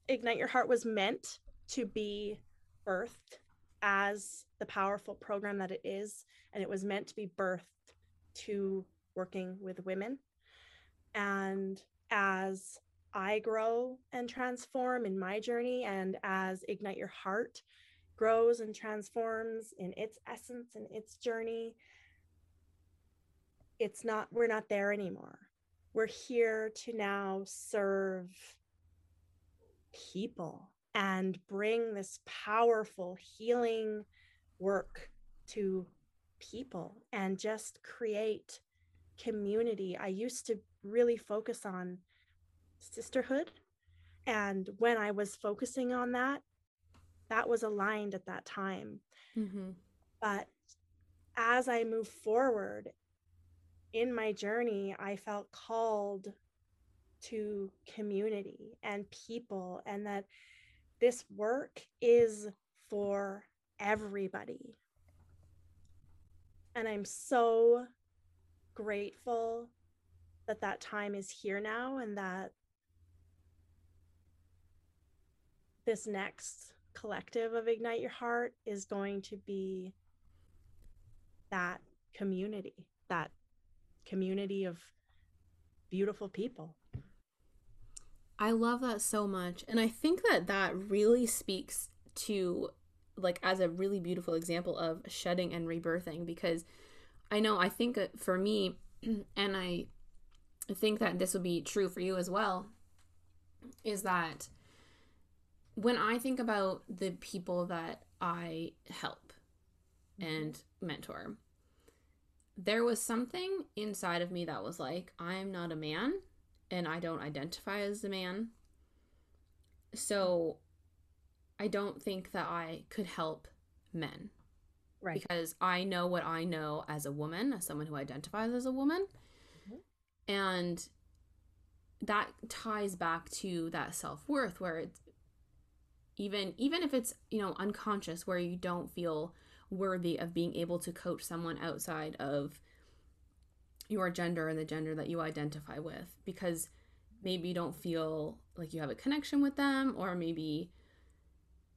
Ignite Your Heart was meant to be birthed as the powerful program that it is. And it was meant to be birthed to working with women. And as I grow and transform in my journey, and as Ignite Your Heart grows and transforms in its essence and its journey, it's not, we're not there anymore. We're here to now serve people and bring this powerful healing work to people and just create community. I used to really focus on sisterhood. And when I was focusing on that, that was aligned at that time. Mm-hmm. But as I move forward in my journey, I felt called to community and people, and that this work is for everybody. And I'm so grateful that that time is here now and that this next collective of Ignite Your Heart is going to be that community, that community of beautiful people. I love that so much. And I think that that really speaks to, like, as a really beautiful example of shedding and rebirthing because I know, I think uh, for me, and I think that this would be true for you as well, is that when I think about the people that I help and mentor, there was something inside of me that was like, I am not a man and I don't identify as a man. So I don't think that I could help men. Right. Because I know what I know as a woman, as someone who identifies as a woman. Mm-hmm. And that ties back to that self-worth where it's even even if it's, you know, unconscious where you don't feel worthy of being able to coach someone outside of your gender and the gender that you identify with because maybe you don't feel like you have a connection with them or maybe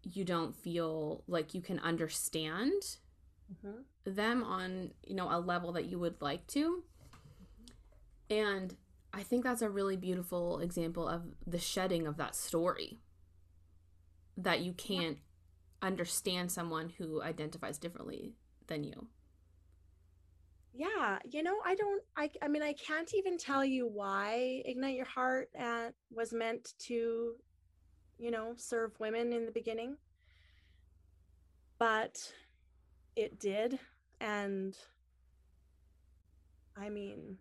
you don't feel like you can understand mm-hmm. them on you know a level that you would like to and i think that's a really beautiful example of the shedding of that story that you can't yeah. understand someone who identifies differently than you. Yeah you know i don't i i mean i can't even tell you why ignite your heart at, was meant to you know serve women in the beginning. But it did and i mean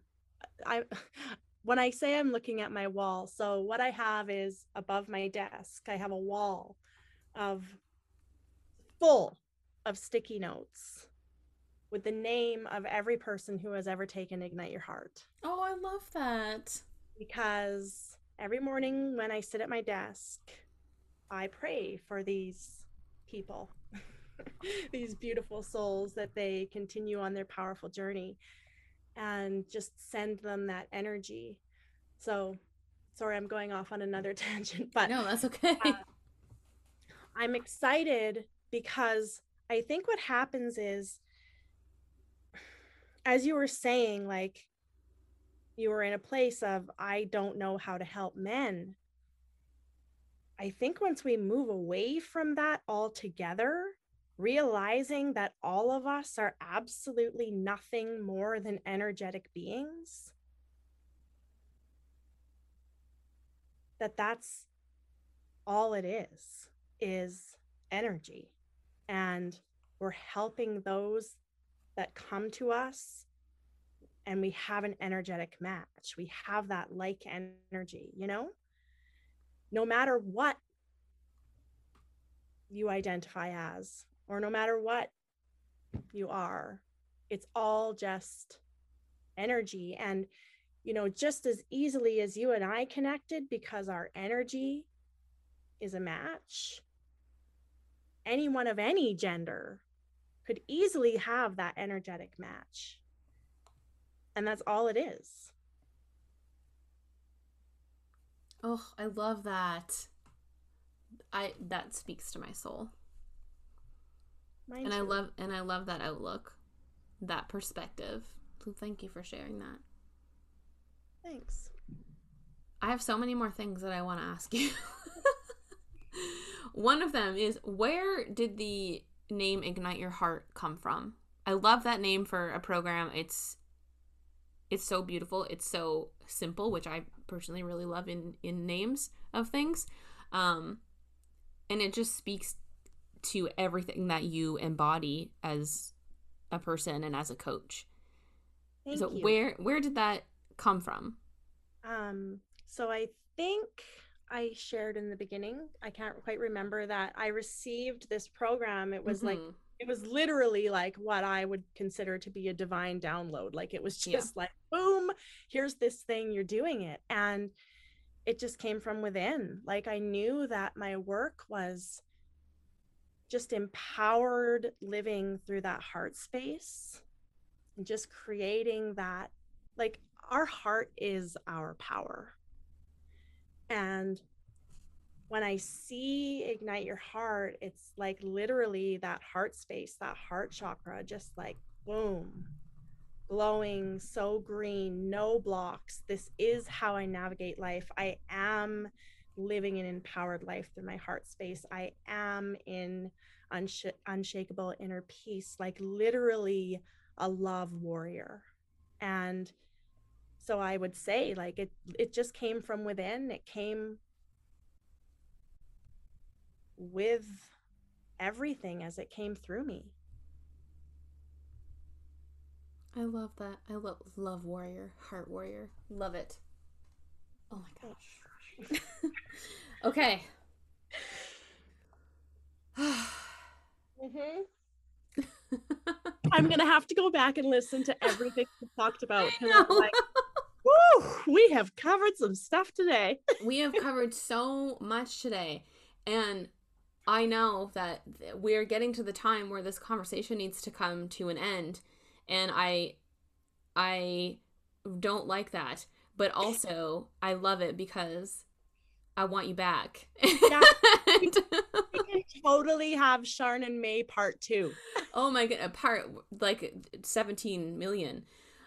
i when i say i'm looking at my wall so what i have is above my desk i have a wall of full of sticky notes with the name of every person who has ever taken Ignite Your Heart. Oh, I love that. Because every morning when I sit at my desk, I pray for these people, these beautiful souls that they continue on their powerful journey and just send them that energy. So, sorry, I'm going off on another tangent, but no, that's okay. Uh, I'm excited because I think what happens is as you were saying, like you were in a place of, I don't know how to help men. I think once we move away from that altogether, realizing that all of us are absolutely nothing more than energetic beings, that that's all it is, is energy. And we're helping those that come to us and we have an energetic match. We have that like energy, you know? No matter what you identify as, or no matter what you are, it's all just energy. And, you know, just as easily as you and I connected because our energy is a match, anyone of any gender could easily have that energetic match. And that's all it is. Oh, I love that. I that speaks to my soul. Mine and too. I love and I love that outlook, that perspective. So thank you for sharing that. Thanks. I have so many more things that I want to ask you. One of them is where did the name Ignite Your Heart come from? I love that name for a program. It's it's so beautiful. It's so simple, which I personally really love in in names of things. Um and it just speaks to everything that you embody as a person and as a coach. Thank so you. where where did that come from? Um so I think I shared in the beginning. I can't quite remember that I received this program. It was mm-hmm. like it was literally like what I would consider to be a divine download. Like it was just yeah. like boom, here's this thing, you're doing it. And it just came from within. Like I knew that my work was just empowered living through that heart space and just creating that like our heart is our power and when I see Ignite Your Heart, it's like literally that heart space, that heart chakra, just like boom, glowing, so green, no blocks. This is how I navigate life. I am living an empowered life through my heart space. I am in unsh- unshakable inner peace, like literally a love warrior. And so i would say like it it just came from within. It came with everything as it came through me. I love that. I love love warrior heart warrior. Love it. Oh my gosh. Okay. Mm-hmm. I'm gonna have to go back and listen to everything we talked about. Like, Woo! We have covered some stuff today. we have covered so much today. And I know that we're getting to the time where this conversation needs to come to an end. And I I don't like that. But also I love it because I want you back. Yeah. we can totally have Sharn and May part two. Oh my god, part like 17 million.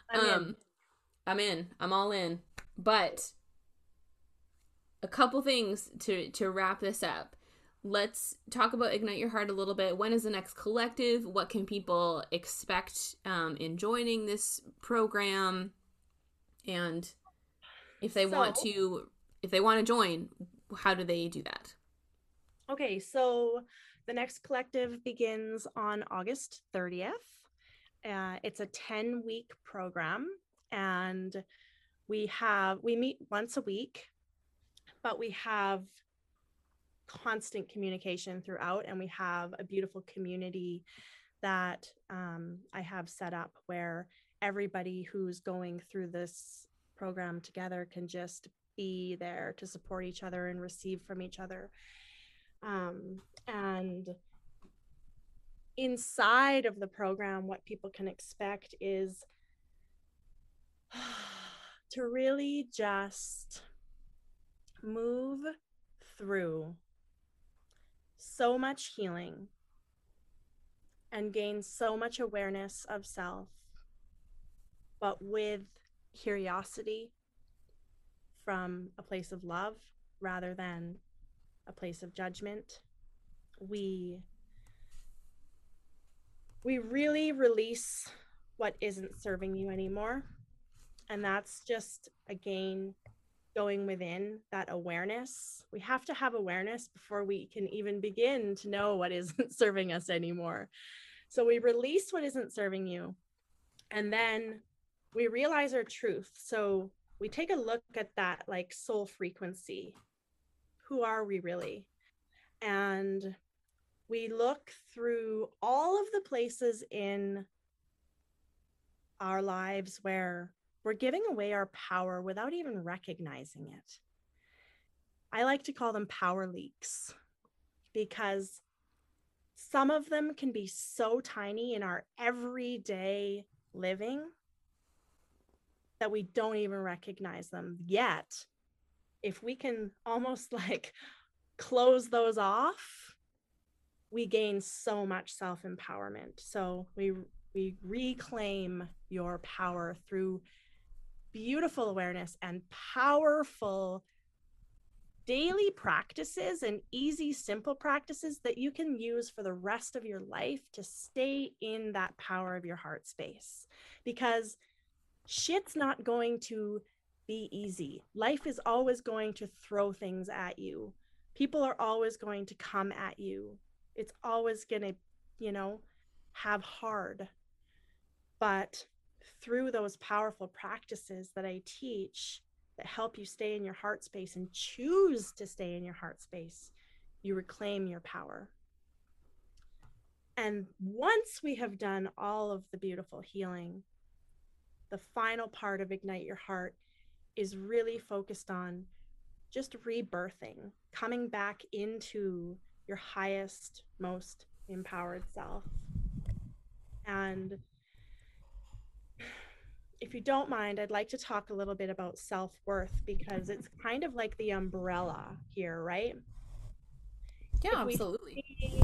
I'm um in. I'm in. I'm all in. But a couple things to to wrap this up. let's talk about Ignite Your Heart a little bit. When is the next collective? What can people expect um, in joining this program? And if they so, want to, if they want to join, how do they do that? Okay, so the next collective begins on August 30th. Uh, it's a 10 week program, and we have we meet once a week, but we have constant communication throughout, and we have a beautiful community that um, I have set up where everybody who's going through this program together can just be there to support each other and receive from each other. Um, and inside of the program, what people can expect is to really just move through so much healing and gain so much awareness of self, but with curiosity from a place of love rather than a place of judgment. We we really release what isn't serving you anymore. And that's just again going within that awareness. We have to have awareness before we can even begin to know what isn't serving us anymore. So we release what isn't serving you. And then we realize our truth. So we take a look at that like soul frequency. Who are we really? And we look through all of the places in our lives where we're giving away our power without even recognizing it. I like to call them power leaks because some of them can be so tiny in our everyday living that we don't even recognize them yet. If we can almost like close those off, we gain so much self-empowerment. So we we reclaim your power through beautiful awareness and powerful daily practices and easy, simple practices that you can use for the rest of your life to stay in that power of your heart space. Because shit's not going to be easy. Life is always going to throw things at you. People are always going to come at you. It's always going to, you know, have hard. But through those powerful practices that I teach that help you stay in your heart space and choose to stay in your heart space, you reclaim your power. And once we have done all of the beautiful healing, the final part of Ignite Your Heart is really focused on just rebirthing, coming back into your highest, most empowered self. And if you don't mind, I'd like to talk a little bit about self worth because it's kind of like the umbrella here, right? Yeah, if absolutely. See,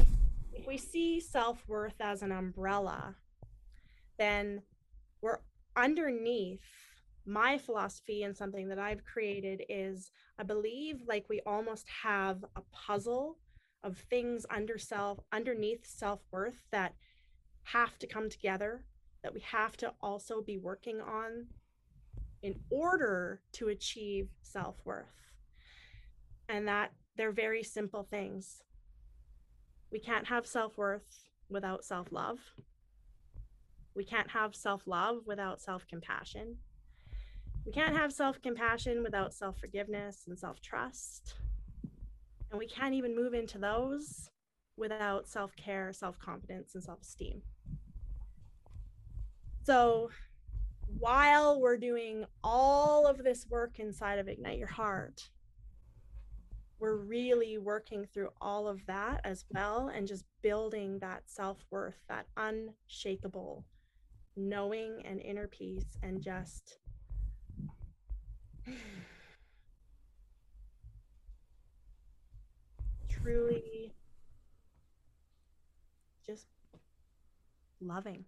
if we see self worth as an umbrella, then we're underneath my philosophy and something that I've created is I believe like we almost have a puzzle of things under self underneath self-worth that have to come together that we have to also be working on in order to achieve self-worth. And that they're very simple things. We can't have self-worth without self-love. We can't have self love without self compassion. We can't have self compassion without self forgiveness and self trust. And we can't even move into those without self care, self confidence, and self esteem. So, while we're doing all of this work inside of Ignite Your Heart, we're really working through all of that as well and just building that self worth, that unshakable knowing and inner peace and just truly just loving.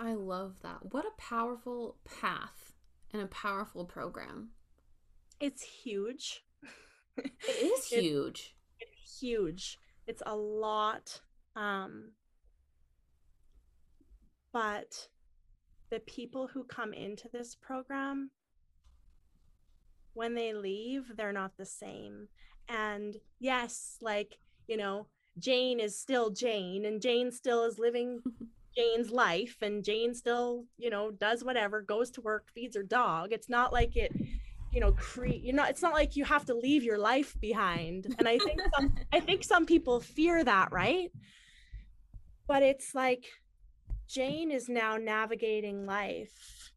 I love that. What a powerful path and a powerful program. It's huge. It is huge. It's huge. It's a lot. Um, but the people who come into this program, when they leave, they're not the same. And yes, like, you know, Jane is still Jane and Jane still is living Jane's life and Jane still, you know, does whatever, goes to work, feeds her dog. It's not like it, you know, create you're not it's not like you have to leave your life behind. And I think some I think some people fear that, right? But it's like Jane is now navigating life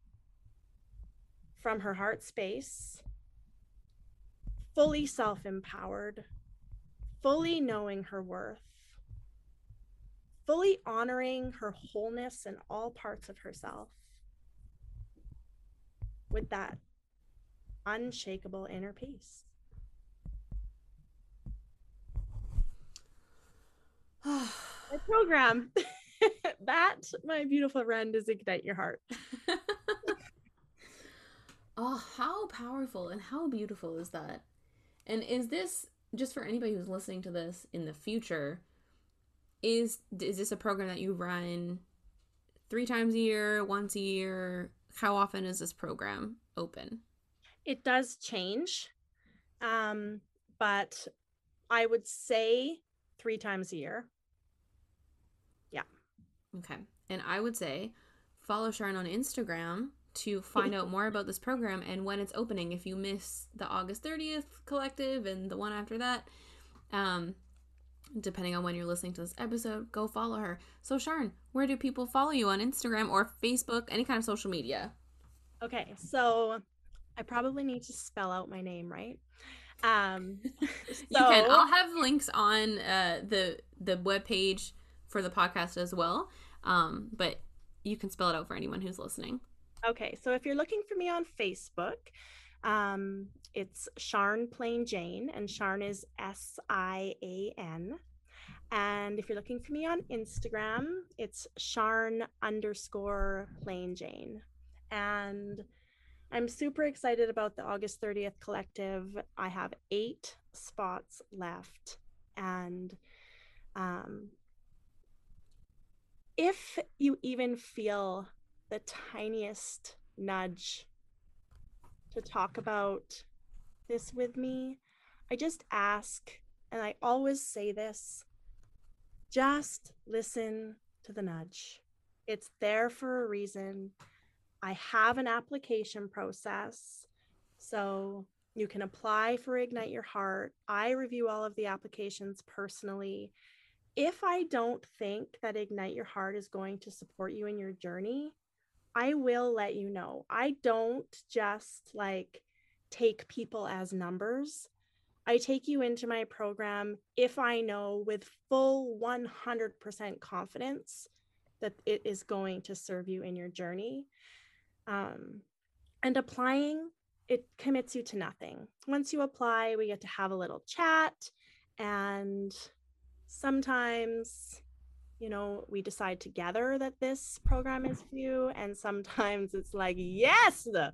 from her heart space, fully self empowered, fully knowing her worth, fully honoring her wholeness in all parts of herself with that unshakable inner peace. My program. that, my beautiful friend, is Ignite Your Heart. oh, how powerful and how beautiful is that? And is this just for anybody who's listening to this in the future? Is is this a program that you run three times a year, once a year? How often is this program open? It does change, um, but I would say three times a year. Yeah. Okay. And I would say follow Sian on Instagram to find out more about this program and when it's opening. If you miss the August 30th collective and the one after that, um, depending on when you're listening to this episode, go follow her. So, Sian, where do people follow you on Instagram or Facebook, any kind of social media? Okay, so I probably need to spell out my name, right? Um, so... you can. I'll have links on uh, the the web page for the podcast as well. Um, but you can spell it out for anyone who's listening. Okay, so if you're looking for me on Facebook, um, it's Sian Plain Jane, and Sian is S I A N. And if you're looking for me on Instagram, it's Sian underscore Plain Jane. And I'm super excited about the August 30th collective. I have eight spots left, and um, if you even feel the tiniest nudge to talk about this with me, I just ask, and I always say this just listen to the nudge. It's there for a reason. I have an application process. So you can apply for Ignite Your Heart. I review all of the applications personally if I don't think that Ignite Your Heart is going to support you in your journey, I will let you know. I don't just like take people as numbers. I take you into my program if I know with full 100% confidence that it is going to serve you in your journey. Um, and applying, it commits you to nothing. Once you apply, we get to have a little chat and sometimes you know we decide together that this program is for you and sometimes it's like yes the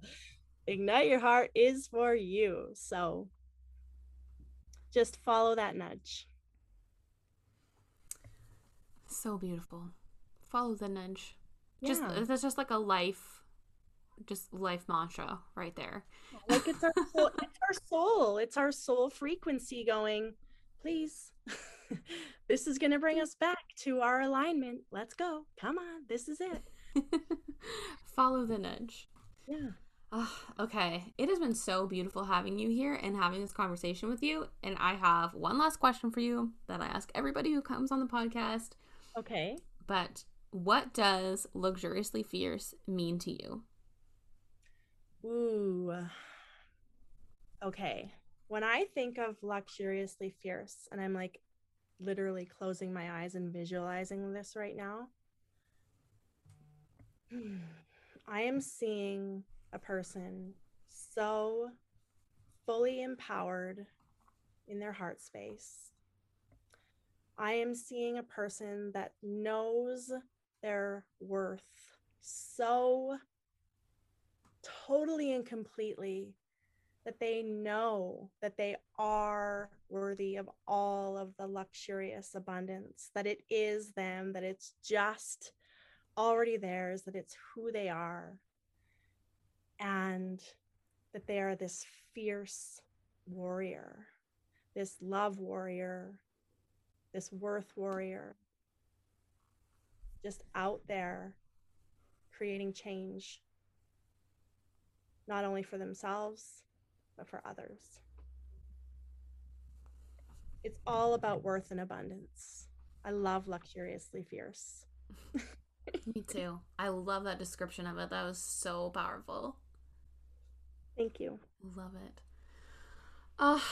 ignite your heart is for you so just follow that nudge so beautiful follow the nudge yeah. just that's just like a life just life mantra right there like it's our soul it's our soul it's our soul frequency going please this is going to bring us back to our alignment. Let's go. Come on. This is it. Follow the nudge. Yeah. Oh, okay. It has been so beautiful having you here and having this conversation with you. And I have one last question for you that I ask everybody who comes on the podcast. Okay. But what does luxuriously fierce mean to you? Ooh. Okay. When I think of luxuriously fierce, and I'm like, literally closing my eyes and visualizing this right now, I am seeing a person so fully empowered in their heart space. I am seeing a person that knows their worth so totally and completely that they know that they are worthy of all of the luxurious abundance, that it is them, that it's just already theirs, that it's who they are, and that they are this fierce warrior, this love warrior, this worth warrior, just out there creating change, not only for themselves, but for others. It's all about worth and abundance. I love luxuriously fierce. Me too. I love that description of it. That was so powerful. Thank you. Love it. Oh,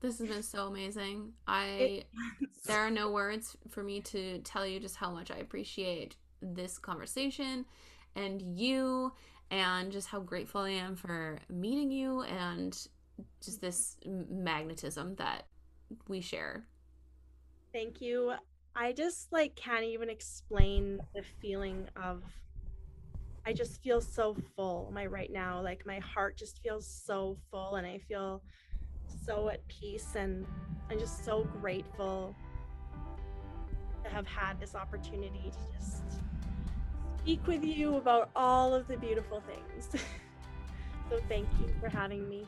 this has been so amazing. I there are no words for me to tell you just how much I appreciate this conversation and you and just how grateful I am for meeting you and just this magnetism that we share. Thank you. I just like can't even explain the feeling of I just feel so full my right now. Like my heart just feels so full and I feel so at peace and I'm just so grateful to have had this opportunity to just speak with you about all of the beautiful things. so thank you for having me.